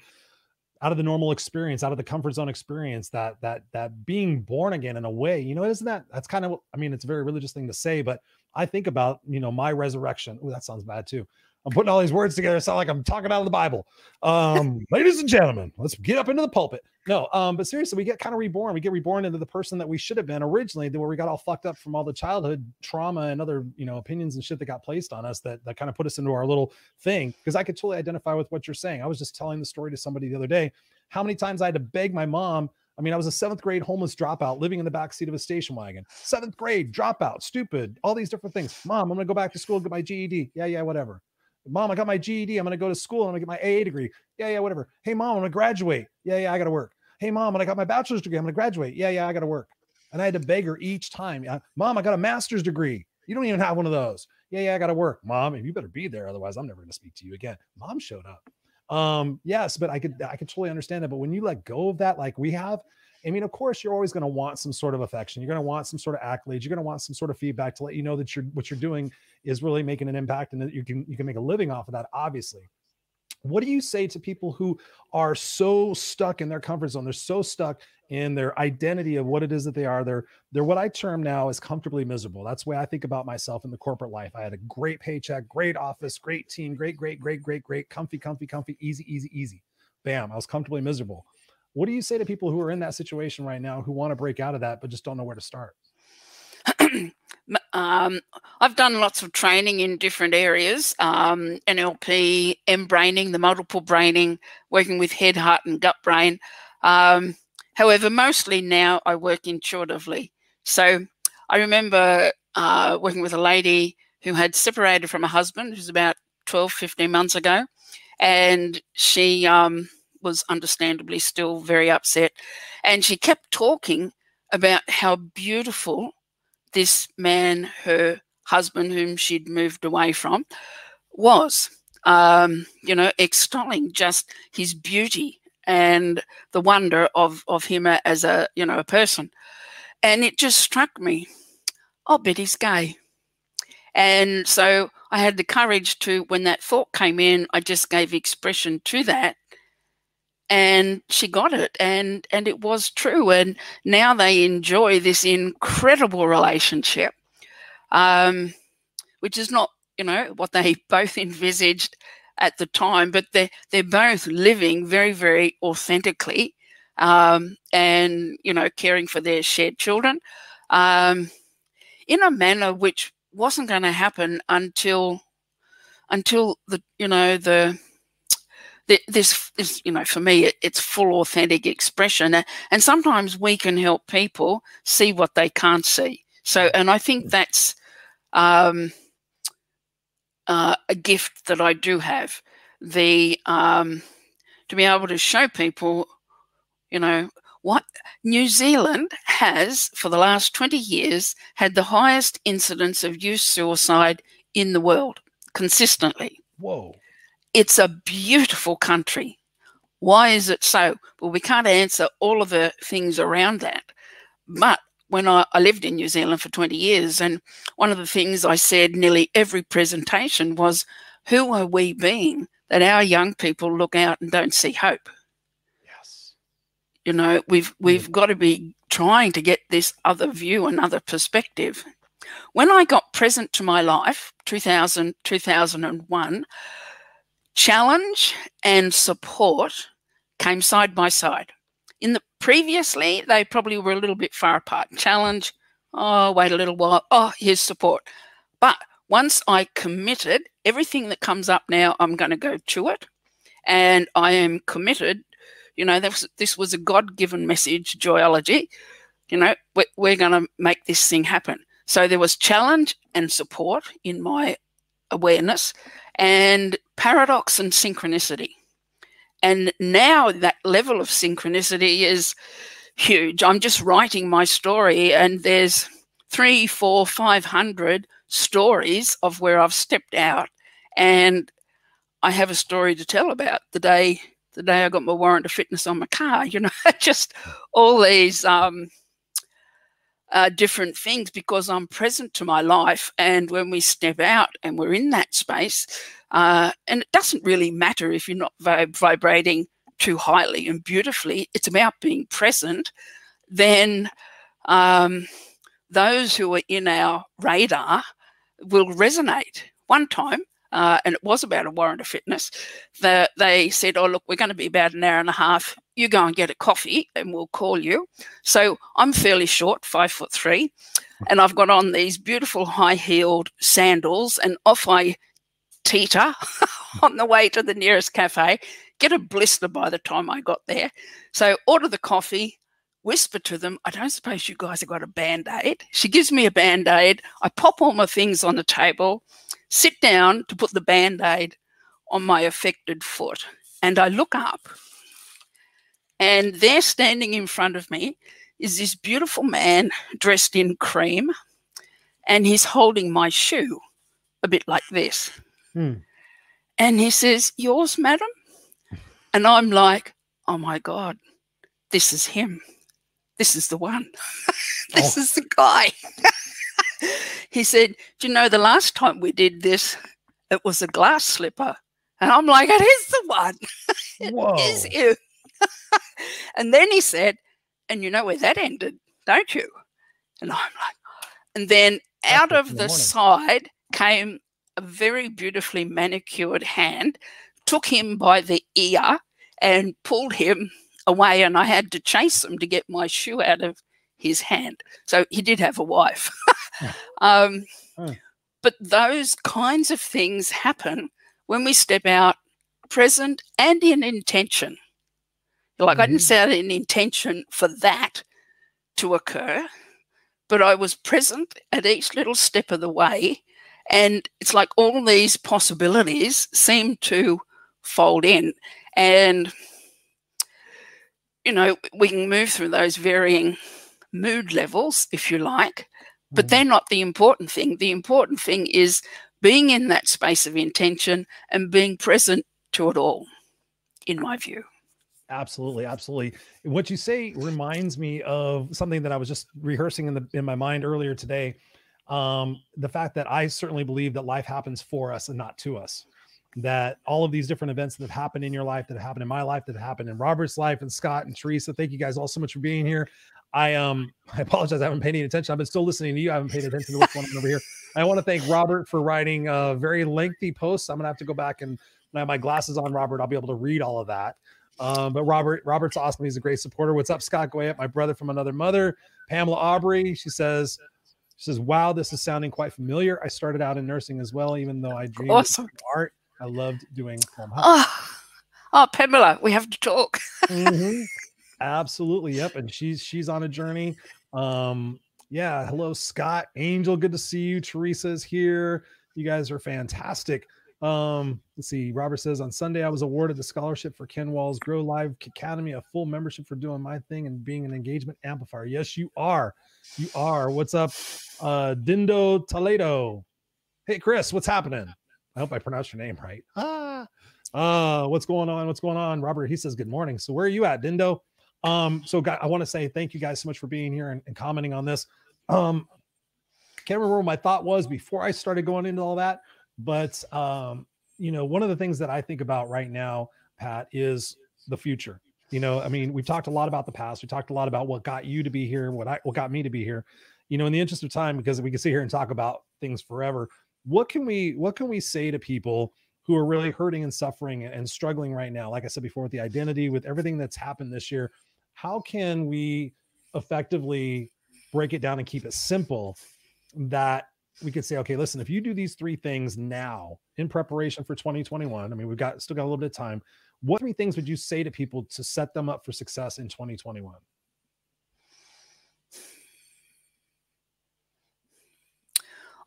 out of the normal experience, out of the comfort zone experience. That that that being born again in a way, you know, isn't that that's kind of I mean, it's a very religious thing to say, but I think about you know my resurrection. Oh, that sounds bad too. I'm putting all these words together. It sound like I'm talking out of the Bible. Um, ladies and gentlemen, let's get up into the pulpit. No, um, but seriously, we get kind of reborn. We get reborn into the person that we should have been originally, where we got all fucked up from all the childhood trauma and other, you know, opinions and shit that got placed on us that that kind of put us into our little thing. Because I could totally identify with what you're saying. I was just telling the story to somebody the other day. How many times I had to beg my mom. I mean, I was a seventh grade homeless dropout living in the back seat of a station wagon. Seventh grade dropout, stupid, all these different things. Mom, I'm gonna go back to school, get my GED. Yeah, yeah, whatever. Mom, I got my GED. I'm gonna go to school. I'm gonna get my AA degree. Yeah, yeah, whatever. Hey, mom, I'm gonna graduate. Yeah, yeah, I gotta work. Hey, mom, when I got my bachelor's degree, I'm gonna graduate. Yeah, yeah, I gotta work. And I had to beg her each time. "Uh, Mom, I got a master's degree. You don't even have one of those. Yeah, yeah, I gotta work. Mom, you better be there, otherwise I'm never gonna speak to you again. Mom showed up. Um, yes, but I could I could totally understand that. But when you let go of that, like we have, I mean, of course, you're always going to want some sort of affection. You're going to want some sort of accolades. You're going to want some sort of feedback to let you know that you're what you're doing is really making an impact and that you can you can make a living off of that. Obviously, what do you say to people who are so stuck in their comfort zone? They're so stuck in their identity of what it is that they are. They're they're what I term now as comfortably miserable. That's the way I think about myself in the corporate life. I had a great paycheck, great office, great team, great, great, great, great, great, comfy, comfy, comfy, easy, easy, easy. Bam, I was comfortably miserable. What do you say to people who are in that situation right now who want to break out of that but just don't know where to start? um, I've done lots of training in different areas um, NLP, mBraining, the multiple braining, working with head, heart, and gut brain. Um, however, mostly now I work intuitively. So I remember uh, working with a lady who had separated from a husband, who's about 12, 15 months ago. And she um, was understandably still very upset. And she kept talking about how beautiful this man, her husband, whom she'd moved away from, was. Um, you know, extolling just his beauty and the wonder of of him as a you know a person. And it just struck me, oh, bet he's gay. And so I had the courage to, when that thought came in, I just gave expression to that. And she got it, and and it was true. And now they enjoy this incredible relationship, um, which is not, you know, what they both envisaged at the time, but they're they're both living very, very authentically, um, and you know, caring for their shared children, um, in a manner which wasn't going to happen until until the you know the, the this is you know for me it, it's full authentic expression and sometimes we can help people see what they can't see so and i think that's um, uh, a gift that i do have the um, to be able to show people you know what New Zealand has, for the last 20 years, had the highest incidence of youth suicide in the world consistently. Whoa. It's a beautiful country. Why is it so? Well, we can't answer all of the things around that. But when I, I, lived in New Zealand for 20 years, and one of the things I said nearly every presentation was, Who are we being that our young people look out and don't see hope? Yes. You know, we've we've got to be trying to get this other view, another perspective. When I got present to my life, 2000, 2001, challenge and support came side by side. In the previously, they probably were a little bit far apart. Challenge, oh, wait a little while. Oh, here's support. But once I committed, everything that comes up now, I'm going to go to it. And I am committed you know, was, this was a God given message, joyology. You know, we're, we're going to make this thing happen. So there was challenge and support in my awareness and paradox and synchronicity. And now that level of synchronicity is huge. I'm just writing my story, and there's three, four, five hundred stories of where I've stepped out, and I have a story to tell about the day the day I got my warrant of fitness on my car. You know, just all these um, uh, different things because I'm present to my life. And when we step out and we're in that space, uh, and it doesn't really matter if you're not vib- vibrating too highly and beautifully, it's about being present, then um, those who are in our radar will resonate. One time, uh, and it was about a warrant of fitness, the, they said, Oh, look, we're going to be about an hour and a half. You go and get a coffee and we'll call you. So I'm fairly short, five foot three, and I've got on these beautiful high heeled sandals, and off I teeter on the way to the nearest cafe, get a blister by the time I got there. So order the coffee, whisper to them, I don't suppose you guys have got a band aid. She gives me a band aid. I pop all my things on the table sit down to put the band aid on my affected foot. And I look up, and there standing in front of me is this beautiful man dressed in cream, and he's holding my shoe a bit like this. Hmm. And he says, Yours, madam? And I'm like, Oh my God, this is him. This is the one. this oh. is the guy. he said, Do you know the last time we did this, it was a glass slipper? And I'm like, It is the one. it is you. And then he said, And you know where that ended, don't you? And I'm like, and then out of the, the side came a very beautifully manicured hand, took him by the ear and pulled him away. And I had to chase him to get my shoe out of his hand. So he did have a wife. um. But those kinds of things happen when we step out present and in intention. Like mm-hmm. I didn't mm-hmm. set an intention for that to occur, but I was present at each little step of the way. And it's like all these possibilities seem to fold in. And, you know, we can move through those varying mood levels, if you like, but mm. they're not the important thing. The important thing is being in that space of intention and being present to it all, in my view. Absolutely, absolutely. What you say reminds me of something that I was just rehearsing in the in my mind earlier today. Um, the fact that I certainly believe that life happens for us and not to us. That all of these different events that have happened in your life, that have happened in my life, that have happened in Robert's life, and Scott and Teresa. Thank you guys all so much for being here. I um I apologize, I haven't paid any attention. I've been still listening to you. I haven't paid attention to what's going on over here. I want to thank Robert for writing a very lengthy post. I'm gonna have to go back and when I have my glasses on, Robert, I'll be able to read all of that. Um, but Robert, Robert's awesome. He's a great supporter. What's up, Scott Goyette, my brother from another mother, Pamela Aubrey. She says, she says, "Wow, this is sounding quite familiar. I started out in nursing as well, even though I dreamed awesome. of art. I loved doing home health." Oh, oh, Pamela, we have to talk. mm-hmm. Absolutely, yep. And she's she's on a journey. Um, yeah. Hello, Scott Angel. Good to see you. Teresa's here. You guys are fantastic. Um, let's see. Robert says on Sunday I was awarded the scholarship for Ken Wall's Grow Live Academy, a full membership for doing my thing and being an engagement amplifier. Yes, you are. You are. What's up, uh, Dindo Toledo? Hey, Chris, what's happening? I hope I pronounced your name right. Ah, uh, what's going on? What's going on? Robert, he says good morning. So where are you at, Dindo? Um, so I want to say thank you guys so much for being here and, and commenting on this. Um, can't remember what my thought was before I started going into all that. But um, you know, one of the things that I think about right now, Pat, is the future. You know, I mean, we've talked a lot about the past. We talked a lot about what got you to be here, what I what got me to be here. You know, in the interest of time, because we can sit here and talk about things forever. What can we what can we say to people who are really hurting and suffering and struggling right now? Like I said before, with the identity, with everything that's happened this year, how can we effectively break it down and keep it simple that we could say, okay, listen, if you do these three things now in preparation for 2021, I mean, we've got still got a little bit of time. What three things would you say to people to set them up for success in 2021?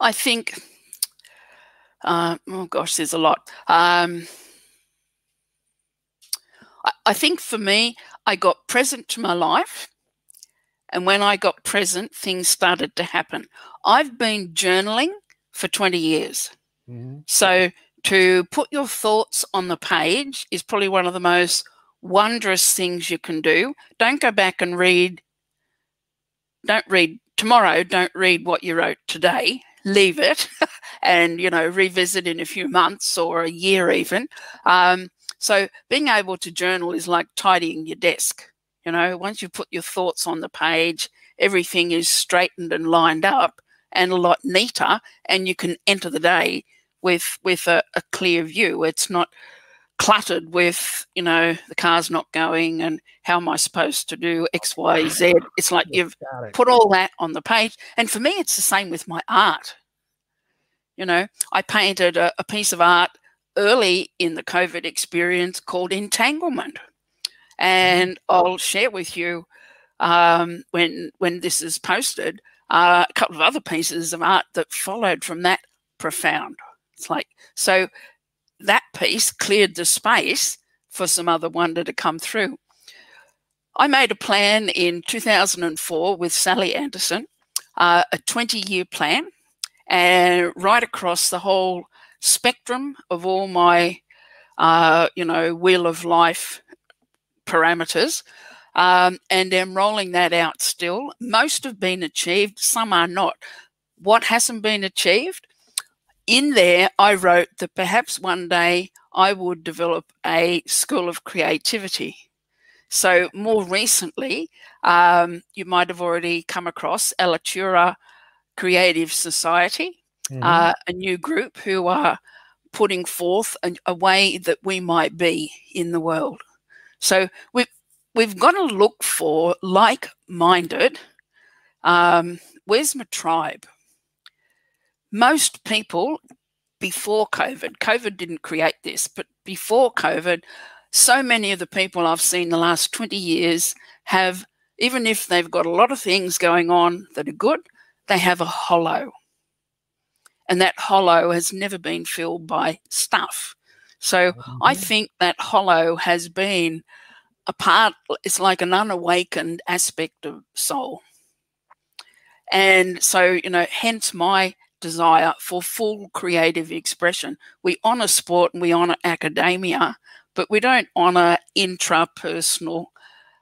I think, uh, oh gosh, there's a lot. Um, I, I think for me, I got present to my life and when I got present, things started to happen. I've been journaling for 20 years. Mm-hmm. So to put your thoughts on the page is probably one of the most wondrous things you can do. Don't go back and read, don't read tomorrow, don't read what you wrote today. Leave it and, you know, revisit in a few months or a year even. Um, so being able to journal is like tidying your desk. You know, once you put your thoughts on the page, everything is straightened and lined up and a lot neater, and you can enter the day with with a, a clear view. It's not cluttered with, you know, the car's not going and how am I supposed to do X, Y, Z. It's like you've put all that on the page. And for me, it's the same with my art. You know, I painted a, a piece of art early in the COVID experience called Entanglement and I'll share with you um, when when this is posted uh, a couple of other pieces of art that followed from that profound. It's like so that piece cleared the space for some other wonder to come through. I made a plan in 2004 with Sally Anderson, uh, a 20 year plan, and right across the whole spectrum of all my, uh, you know, wheel of life parameters um, and am rolling that out still. Most have been achieved, some are not. What hasn't been achieved? In there, I wrote that perhaps one day I would develop a school of creativity. So, more recently, um, you might have already come across Alatura Creative Society, mm-hmm. uh, a new group who are putting forth a, a way that we might be in the world. So we've we've got to look for like-minded. Um, where's my tribe? Most people before COVID, COVID didn't create this, but before COVID, so many of the people I've seen the last 20 years have, even if they've got a lot of things going on that are good, they have a hollow. And that hollow has never been filled by stuff. So mm-hmm. I think that hollow has been a part, it's like an unawakened aspect of soul. And so, you know, hence my desire for full creative expression. We honour sport and we honour academia, but we don't honor intrapersonal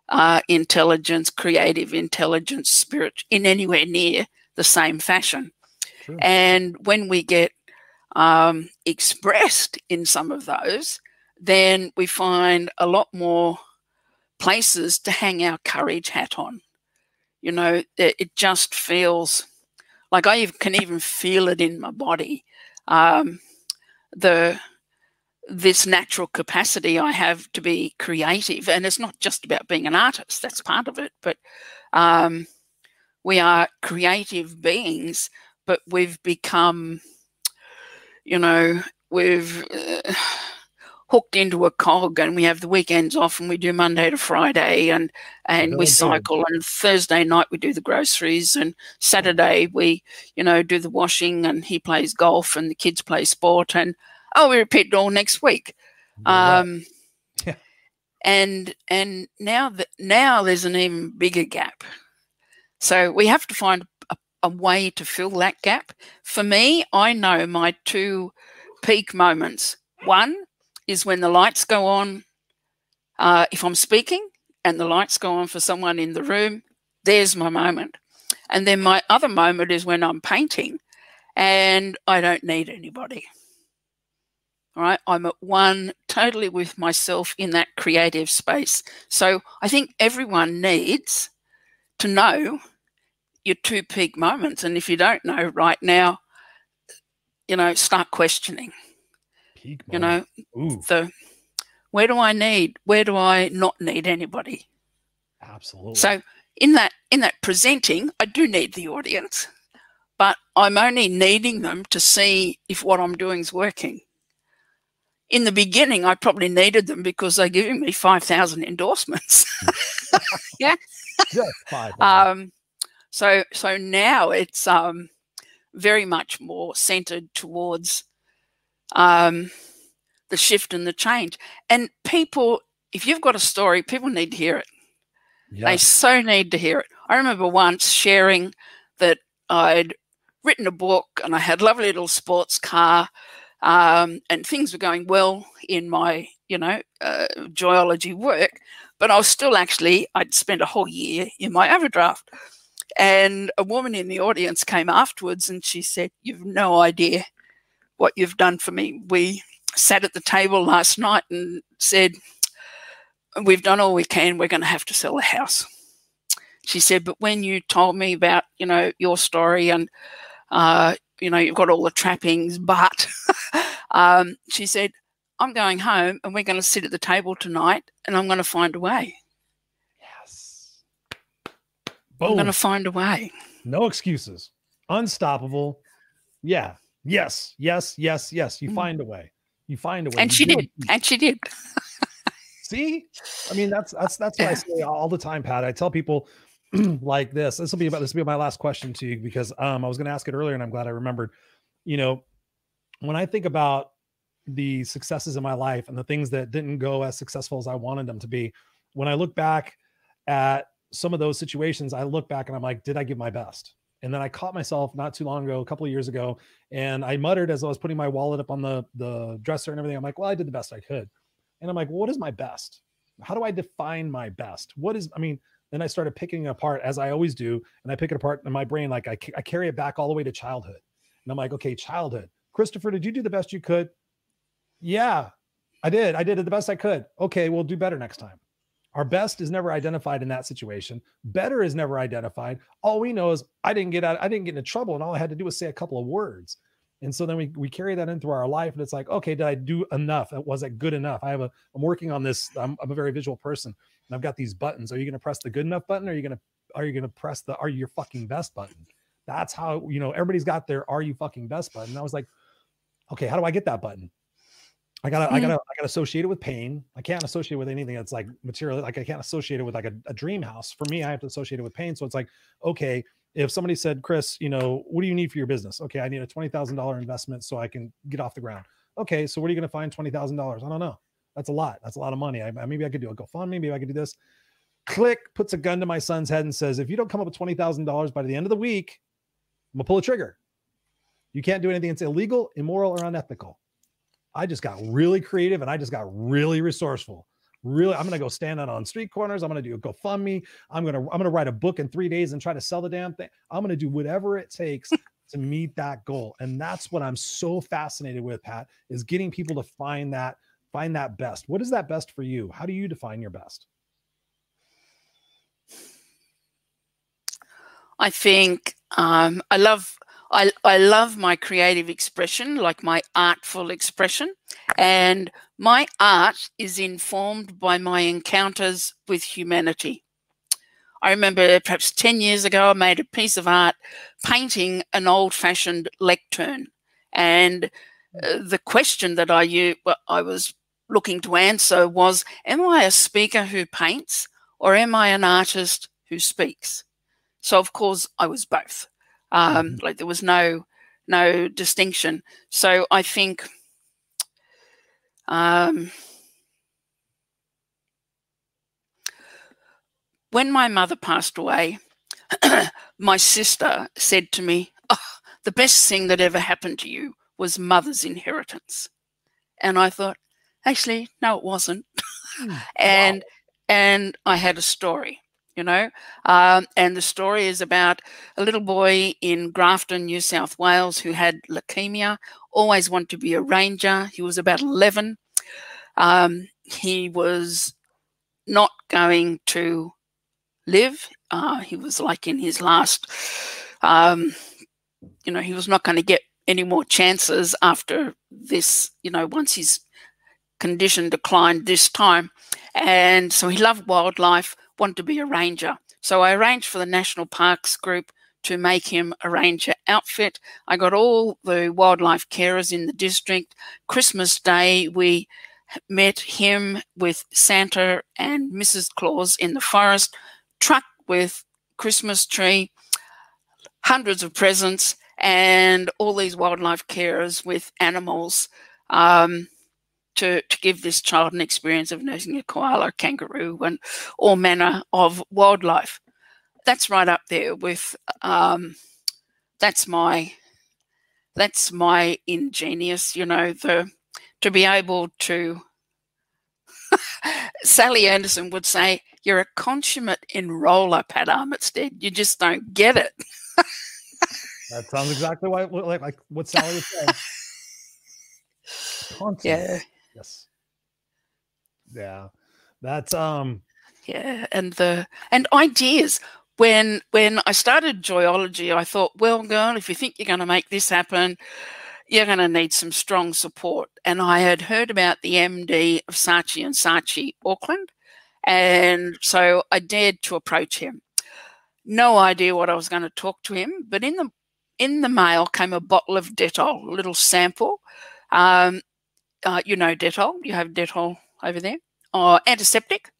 uh, intelligence, creative intelligence, spirit in anywhere near the same fashion. And when we get um, expressed in some of those, then we find a lot more places to hang our courage hat on. You know, it, it just feels like I can even feel it in my body. Um, the this natural capacity I have to be creative. And it's not just about being an artist, that's part of it, but um, we are creative beings, but we've become, you know, we've uh, hooked into a cog and we have the weekends off and we do Monday to Friday and, and we cycle and Thursday night we do the groceries and Saturday we, you know, do the washing and he plays golf and the kids play sport and oh, we repeat it all next week. Um, yeah. And and now that now there's an even bigger gap. So we have to find a, way to fill that gap. For me, I know my two peak moments. One is when the lights go on. Uh, if I'm speaking and the lights go on for someone in the room, there's my moment. And then my other moment is when I'm painting and I don't need anybody. All right. I'm at one totally with myself in that creative space. So I think everyone needs to know your two peak moments. And if you don't know right now, you know, start questioning. Peak you know, Ooh. the where do I need? Where do I not need anybody? Absolutely. So in that in that presenting, I do need the audience, but I'm only needing them to see if what I'm doing is working in the beginning, I probably needed them because they're giving me 5,000 endorsements. yeah. Just five. Um, so, so now it's um, very much more centered towards um, the shift and the change. And people, if you've got a story, people need to hear it. They so need to hear it. I remember once sharing that I'd written a book and I had a lovely little sports car um, and things were going well in my, you know, uh, joyology work, but I was still actually, I'd spent a whole year in my overdraft. And a woman in the audience came afterwards and she said, You've no idea what you've done for me. We sat at the table last night and said, We've done all we can. We're going to have to sell the house. She said, But when you told me about, you know, your story and, uh, you know, you've got all the trappings, but um, she said, I'm going home and we're going to sit at the table tonight and I'm going to find a way. Boom. I'm going to find a way. No excuses. Unstoppable. Yeah. Yes. Yes. Yes. Yes. You mm. find a way. You find a way. And you she did. And she did. See? I mean, that's that's that's what I say all the time, Pat. I tell people like this. This will be about this will be my last question to you because um I was going to ask it earlier and I'm glad I remembered. You know, when I think about the successes in my life and the things that didn't go as successful as I wanted them to be, when I look back at some of those situations, I look back and I'm like, did I give my best? And then I caught myself not too long ago, a couple of years ago, and I muttered as I was putting my wallet up on the the dresser and everything. I'm like, well, I did the best I could. And I'm like, well, what is my best? How do I define my best? What is, I mean, then I started picking it apart as I always do. And I pick it apart in my brain. Like I, I carry it back all the way to childhood. And I'm like, okay, childhood. Christopher, did you do the best you could? Yeah, I did. I did it the best I could. Okay, we'll do better next time. Our best is never identified in that situation. Better is never identified. All we know is I didn't get out, I didn't get into trouble, and all I had to do was say a couple of words. And so then we, we carry that in through our life, and it's like, okay, did I do enough? Was it good enough? I have a I'm working on this. I'm, I'm a very visual person, and I've got these buttons. Are you going to press the good enough button? Or are you going to are you going to press the are you your fucking best button? That's how you know everybody's got their are you fucking best button. And I was like, okay, how do I get that button? I gotta, mm-hmm. I gotta, I gotta associate it with pain. I can't associate with anything that's like material. Like I can't associate it with like a, a dream house. For me, I have to associate it with pain. So it's like, okay, if somebody said, Chris, you know, what do you need for your business? Okay, I need a twenty thousand dollar investment so I can get off the ground. Okay, so where are you going to find twenty thousand dollars? I don't know. That's a lot. That's a lot of money. I, maybe I could do a GoFundMe. Maybe I could do this. Click puts a gun to my son's head and says, if you don't come up with twenty thousand dollars by the end of the week, I'm gonna pull a trigger. You can't do anything that's illegal, immoral, or unethical. I just got really creative and I just got really resourceful. Really, I'm gonna go stand out on street corners. I'm gonna do a GoFundMe. I'm gonna I'm gonna write a book in three days and try to sell the damn thing. I'm gonna do whatever it takes to meet that goal. And that's what I'm so fascinated with, Pat, is getting people to find that find that best. What is that best for you? How do you define your best? I think um, I love I, I love my creative expression, like my artful expression. And my art is informed by my encounters with humanity. I remember perhaps 10 years ago, I made a piece of art painting an old fashioned lectern. And uh, the question that I, used, I was looking to answer was Am I a speaker who paints or am I an artist who speaks? So, of course, I was both. Um, mm-hmm. Like there was no no distinction. So I think um, when my mother passed away, my sister said to me, oh, "The best thing that ever happened to you was mother's inheritance," and I thought, actually, no, it wasn't. Hmm. and wow. and I had a story you know. Um, and the story is about a little boy in Grafton, New South Wales, who had leukemia, always wanted to be a ranger. He was about 11. Um, he was not going to live. Uh, he was like in his last, um, you know, he was not going to get any more chances after this, you know, once his condition declined this time. And so he loved wildlife, want to be a ranger. So I arranged for the National Parks Group to make him a ranger outfit. I got all the wildlife carers in the district. Christmas Day, we met him with Santa and Mrs. Claus in the forest, truck with Christmas tree, hundreds of presents, and all these wildlife carers with animals. Um, to, to give this child an experience of nursing a koala, a kangaroo, and all manner of wildlife. That's right up there with um, that's my that's my ingenious, you know, the to be able to Sally Anderson would say, You're a consummate enroller, Pat Armitstead. You just don't get it. that sounds exactly like, like, like what Sally would say. Consummate. Yeah. Yes. Yeah. That's um yeah, and the and ideas. When when I started Joyology, I thought, well, girl, if you think you're going to make this happen, you're going to need some strong support. And I had heard about the MD of Saatchi and Saatchi Auckland, and so I dared to approach him. No idea what I was going to talk to him, but in the in the mail came a bottle of Dettol, a little sample, um, uh, you know Dettol. You have Dettol over there. Or antiseptic.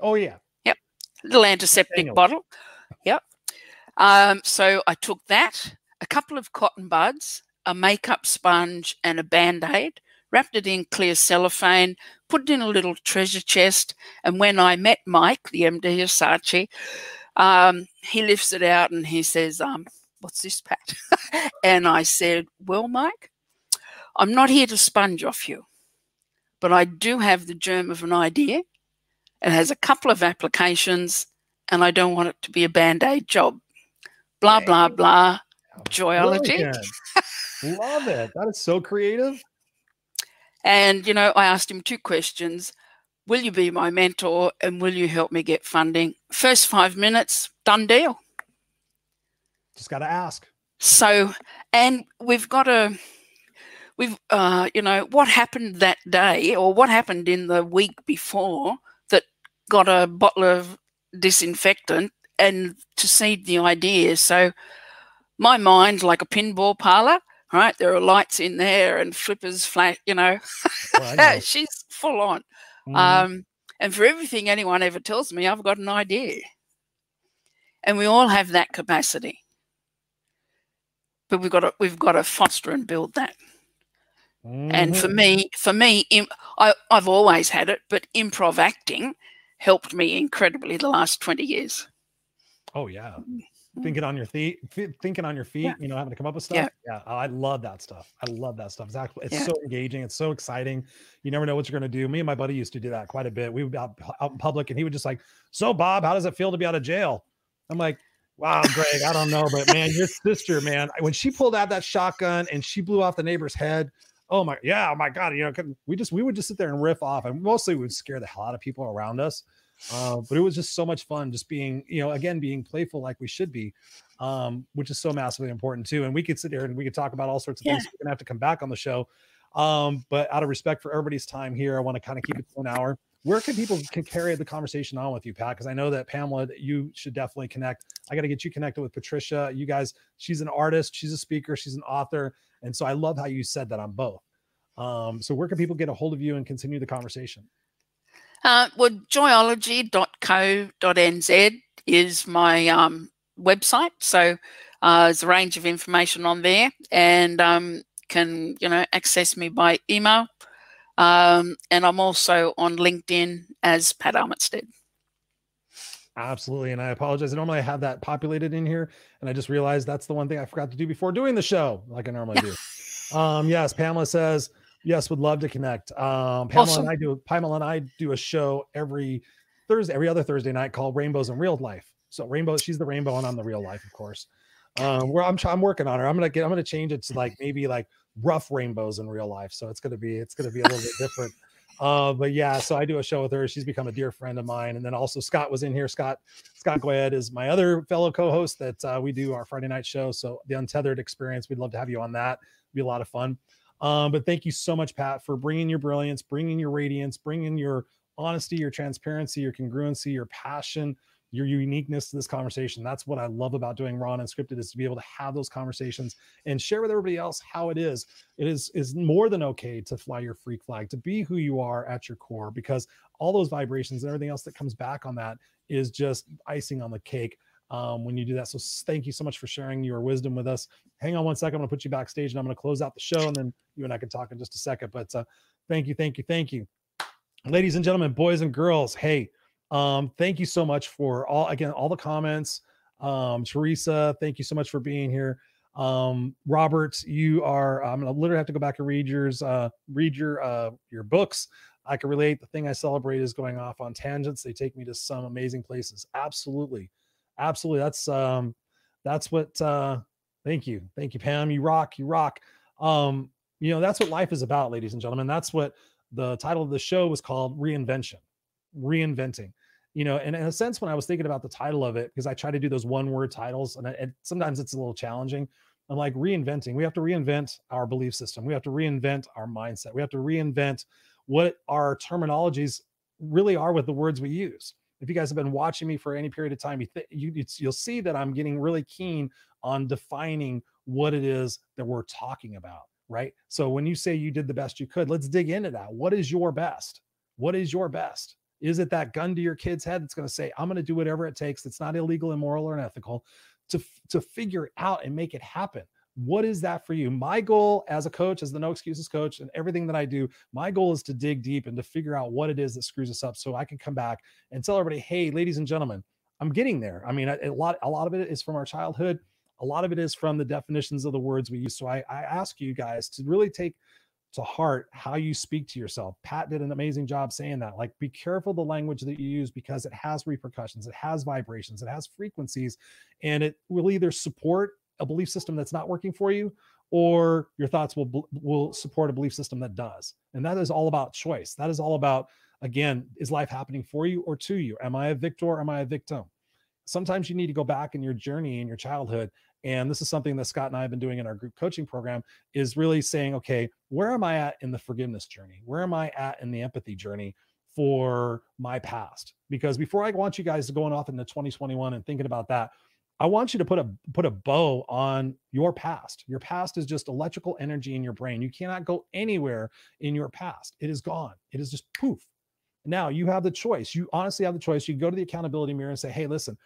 Oh yeah. Yep. Little antiseptic Daniel. bottle. Yep. Um, so I took that, a couple of cotton buds, a makeup sponge, and a band aid. Wrapped it in clear cellophane, put it in a little treasure chest, and when I met Mike, the MD of Saatchi, um, he lifts it out and he says, um, "What's this, Pat?" and I said, "Well, Mike, I'm not here to sponge off you, but I do have the germ of an idea. It has a couple of applications, and I don't want it to be a band aid job. Blah, blah, blah. Joyology. Love it. That is so creative. And, you know, I asked him two questions Will you be my mentor and will you help me get funding? First five minutes, done deal. Just got to ask. So, and we've got a, we've uh, you know what happened that day or what happened in the week before that got a bottle of disinfectant and to seed the idea. So my mind like a pinball parlor right? There are lights in there and flippers flat you know, know. she's full on. Mm. um, and for everything anyone ever tells me i've got an idea. And we all have that capacity. But we've got to we've got to foster and build that Mm-hmm. And for mm-hmm. me, for me, I, I've always had it, but improv acting helped me incredibly the last 20 years. Oh, yeah. thinking on your feet, thinking on your feet, Yeah. you know, having to come up with stuff. Yeah. Yeah, I love that stuff. I love that stuff. Exactly. It's Yeah. so engaging. It's so exciting. You never know what you're going to do. Me and my buddy used to do that quite a bit. We would be out, out in public and he would just like, so Bob, how does it feel to be out of jail? I'm like, wow, Greg, I don't know, but man, your sister, man, when she pulled out that shotgun and she blew off the neighbor's head, oh my, yeah, oh my God, you know, we just, we would just sit there and riff off and mostly we would scare the hell out of people around us. Uh, but it was just so much fun just being, you know, again, being playful like we should be, um, which is so massively important too. And we could sit here and we could talk about all sorts of things. We're gonna have to come back on the show. Um, but out of respect for everybody's time here, I want to kind of keep it to an hour. Where can people can carry the conversation on with you, Pat? Because I know that Pamela, you should definitely connect. I got to get you connected with Patricia. You guys, she's an artist, she's a speaker, she's an author, and so I love how you said that on both. Um, so where can people get a hold of you and continue the conversation? Uh, well, joyology.co.nz is my um, website. So uh, there's a range of information on there and um, can, you know, access me by email. Um, and I'm also on LinkedIn as Pat Armitstead. Absolutely. And I apologize. I Normally I have that populated in here, and I just realized that's the one thing I forgot to do before doing the show, like I normally do. um, yes, Pamela says, yes, would love to connect. Um, Pamela Awesome. and I do Pamela and I do a show every Thursday, every other Thursday night called Rainbows in Real Life. So rainbow, she's the rainbow, and I'm the real life, of course. Um, where I'm I'm working on her. I'm gonna get I'm gonna change it to like maybe like rough rainbows in real life. So it's gonna be it's gonna be a little bit different. Uh, but yeah, so I do a show with her. She's become a dear friend of mine. And then also Scott was in here. Scott Scott Goyed is my other fellow co-host that uh, we do our Friday night show. So the Untethered Experience, we'd love to have you on that. Be a lot of fun. Um, but thank you so much, Pat, for bringing your brilliance, bringing your radiance, bringing your honesty, your transparency, your congruency, your passion, your uniqueness to this conversation. That's what I love about doing Raw and Unscripted is to be able to have those conversations and share with everybody else how it is. It is is more than okay to fly your freak flag, to be who you are at your core, because all those vibrations and everything else that comes back on that is just icing on the cake um, when you do that. So thank you so much for sharing your wisdom with us. Hang on one second. I'm going to put you backstage and I'm going to close out the show and then you and I can talk in just a second. But uh, thank you, thank you, thank you. Ladies and gentlemen, boys and girls, hey, um, thank you so much for all again, all the comments. Um, Teresa, thank you so much for being here. Um, Robert, you are I'm gonna literally have to go back and read yours, uh, read your uh your books. I can relate. The thing I celebrate is going off on tangents. They take me to some amazing places. Absolutely. Absolutely. That's um that's what uh thank you. Thank you, Pam. You rock, you rock. Um, you know, that's what life is about, ladies and gentlemen. That's what the title of the show was called reinvention, reinventing. You know, and in a sense, when I was thinking about the title of it, because I try to do those one word titles, and, I, and sometimes it's a little challenging. I'm like reinventing. We have to reinvent our belief system. We have to reinvent our mindset. We have to reinvent what our terminologies really are with the words we use. If you guys have been watching me for any period of time, you, th- you you'll see that I'm getting really keen on defining what it is that we're talking about, right? So when you say you did the best you could, let's dig into that. What is your best? What is your best? Is it that gun to your kid's head that's going to say, I'm going to do whatever it takes that's not illegal, immoral, or unethical to, to figure out and make it happen? What is that for you? My goal as a coach, as the no excuses coach, and everything that I do, my goal is to dig deep and to figure out what it is that screws us up so I can come back and tell everybody, hey, ladies and gentlemen, I'm getting there. I mean, a, lot, a lot of it is from our childhood. A lot of it is from the definitions of the words we use. So I, I ask you guys to really take to heart how you speak to yourself. Pat did an amazing job saying that. Like, be careful the language that you use because it has repercussions, it has vibrations, it has frequencies, and it will either support a belief system that's not working for you or your thoughts will will support a belief system that does. And that is all about choice. That is all about again, is life happening for you or to you? Am I a victor? Or am I a victim? Sometimes you need to go back in your journey in your childhood and this is something that Scott and I have been doing in our group coaching program is really saying, okay, where am I at in the forgiveness journey? Where am I at in the empathy journey for my past? Because before I want you guys to going off into 2021 and thinking about that, I want you to put a put a bow on your past. Your past is just electrical energy in your brain. You cannot go anywhere in your past. It is gone. It is just poof. Now you have the choice. You honestly have the choice. You go to the accountability mirror and say, "Hey, listen,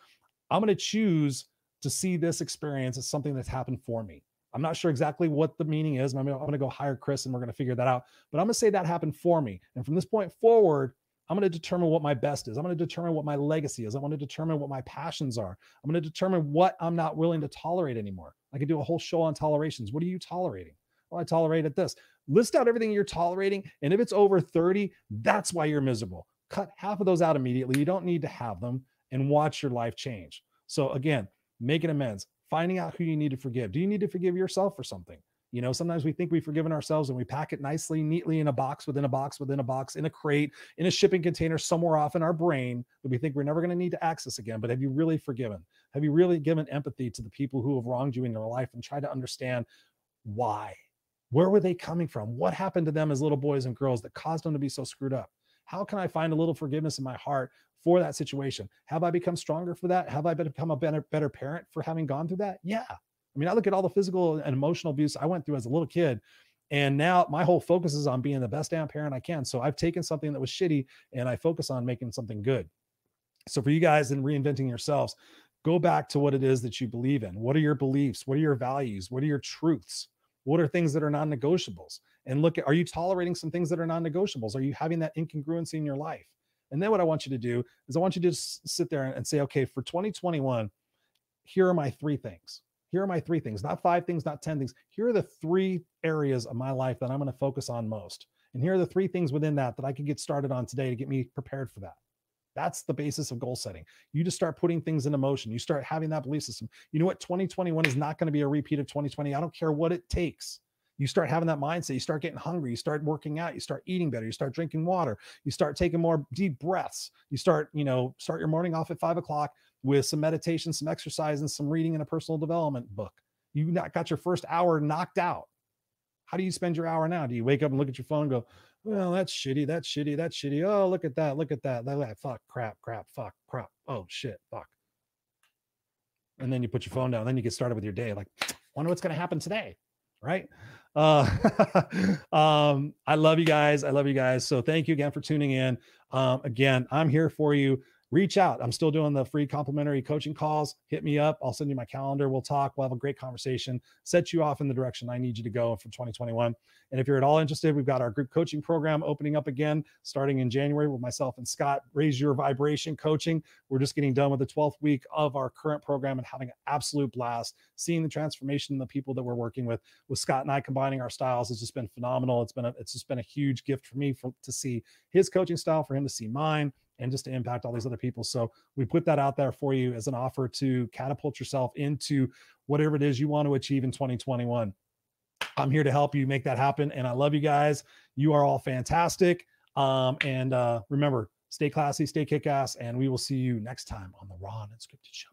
I'm going to choose to see this experience as something that's happened for me. I'm not sure exactly what the meaning is. I'm going to go hire Chris and we're going to figure that out. But I'm going to say that happened for me. And from this point forward, I'm going to determine what my best is. I'm going to determine what my legacy is. I want to determine what my passions are. I'm going to determine what I'm not willing to tolerate anymore. I could do a whole show on tolerations. What are you tolerating? Well, I tolerated this. List out everything you're tolerating. And if it's over 30, that's why you're miserable. Cut half of those out immediately. You don't need to have them and watch your life change. So, again, making amends, finding out who you need to forgive. Do you need to forgive yourself for something? You know, sometimes we think we've forgiven ourselves and we pack it nicely, neatly in a box within a box within a box, in a crate, in a shipping container somewhere off in our brain that we think we're never going to need to access again. But have you really forgiven? Have you really given empathy to the people who have wronged you in your life and try to understand why? Where were they coming from? What happened to them as little boys and girls that caused them to be so screwed up? How can I find a little forgiveness in my heart for that situation? Have I become stronger for that? Have I become a better, better parent for having gone through that? Yeah. I mean, I look at all the physical and emotional abuse I went through as a little kid. And now my whole focus is on being the best damn parent I can. So I've taken something that was shitty and I focus on making something good. So for you guys in reinventing yourselves, go back to what it is that you believe in. What are your beliefs? What are your values? What are your truths? What are things that are non negotiables? And look at are you tolerating some things that are non negotiables? Are you having that incongruency in your life? And then what I want you to do is I want you to just sit there and say, okay, for 2021, here are my three things. Here are my three things, not five things, not 10 things. Here are the three areas of my life that I'm going to focus on most. And here are the three things within that that I could get started on today to get me prepared for that. That's the basis of goal setting. You just start putting things into motion. You start having that belief system. You know what? 2021 is not going to be a repeat of 2020. I don't care what it takes. You start having that mindset. You start getting hungry. You start working out. You start eating better. You start drinking water. You start taking more deep breaths. You start, you know, start your morning off at five o'clock with some meditation, some exercise, and some reading in a personal development book. You got your first hour knocked out. How do you spend your hour now? Do you wake up and look at your phone and go, well, that's shitty, that's shitty, that's shitty. Oh, look at that, look at that, look at that, fuck, crap, crap, fuck, crap. Oh shit, fuck. And then you put your phone down, then you get started with your day. Like, wonder what's gonna happen today, right? Uh, um, I love you guys. I love you guys. So thank you again for tuning in. Um, again, I'm here for you reach out. I'm still doing the free complimentary coaching calls. Hit me up. I'll send you my calendar. We'll talk. We'll have a great conversation, set you off in the direction I need you to go for 2021. And if you're at all interested, we've got our group coaching program opening up again starting in January with myself and Scott. Raise your vibration coaching. We're just getting done with the 12th week of our current program and having an absolute blast, seeing the transformation in the people that we're working with. With Scott and I combining our styles has just been phenomenal. It's been a, it's just been a huge gift for me for, to see his coaching style, for him to see mine and just to impact all these other people. So we put that out there for you as an offer to catapult yourself into whatever it is you want to achieve in 2021. I'm here to help you make that happen. And I love you guys. You are all fantastic. Um, and uh, remember, stay classy, stay kick ass, and we will see you next time on the Raw and Unscripted Show.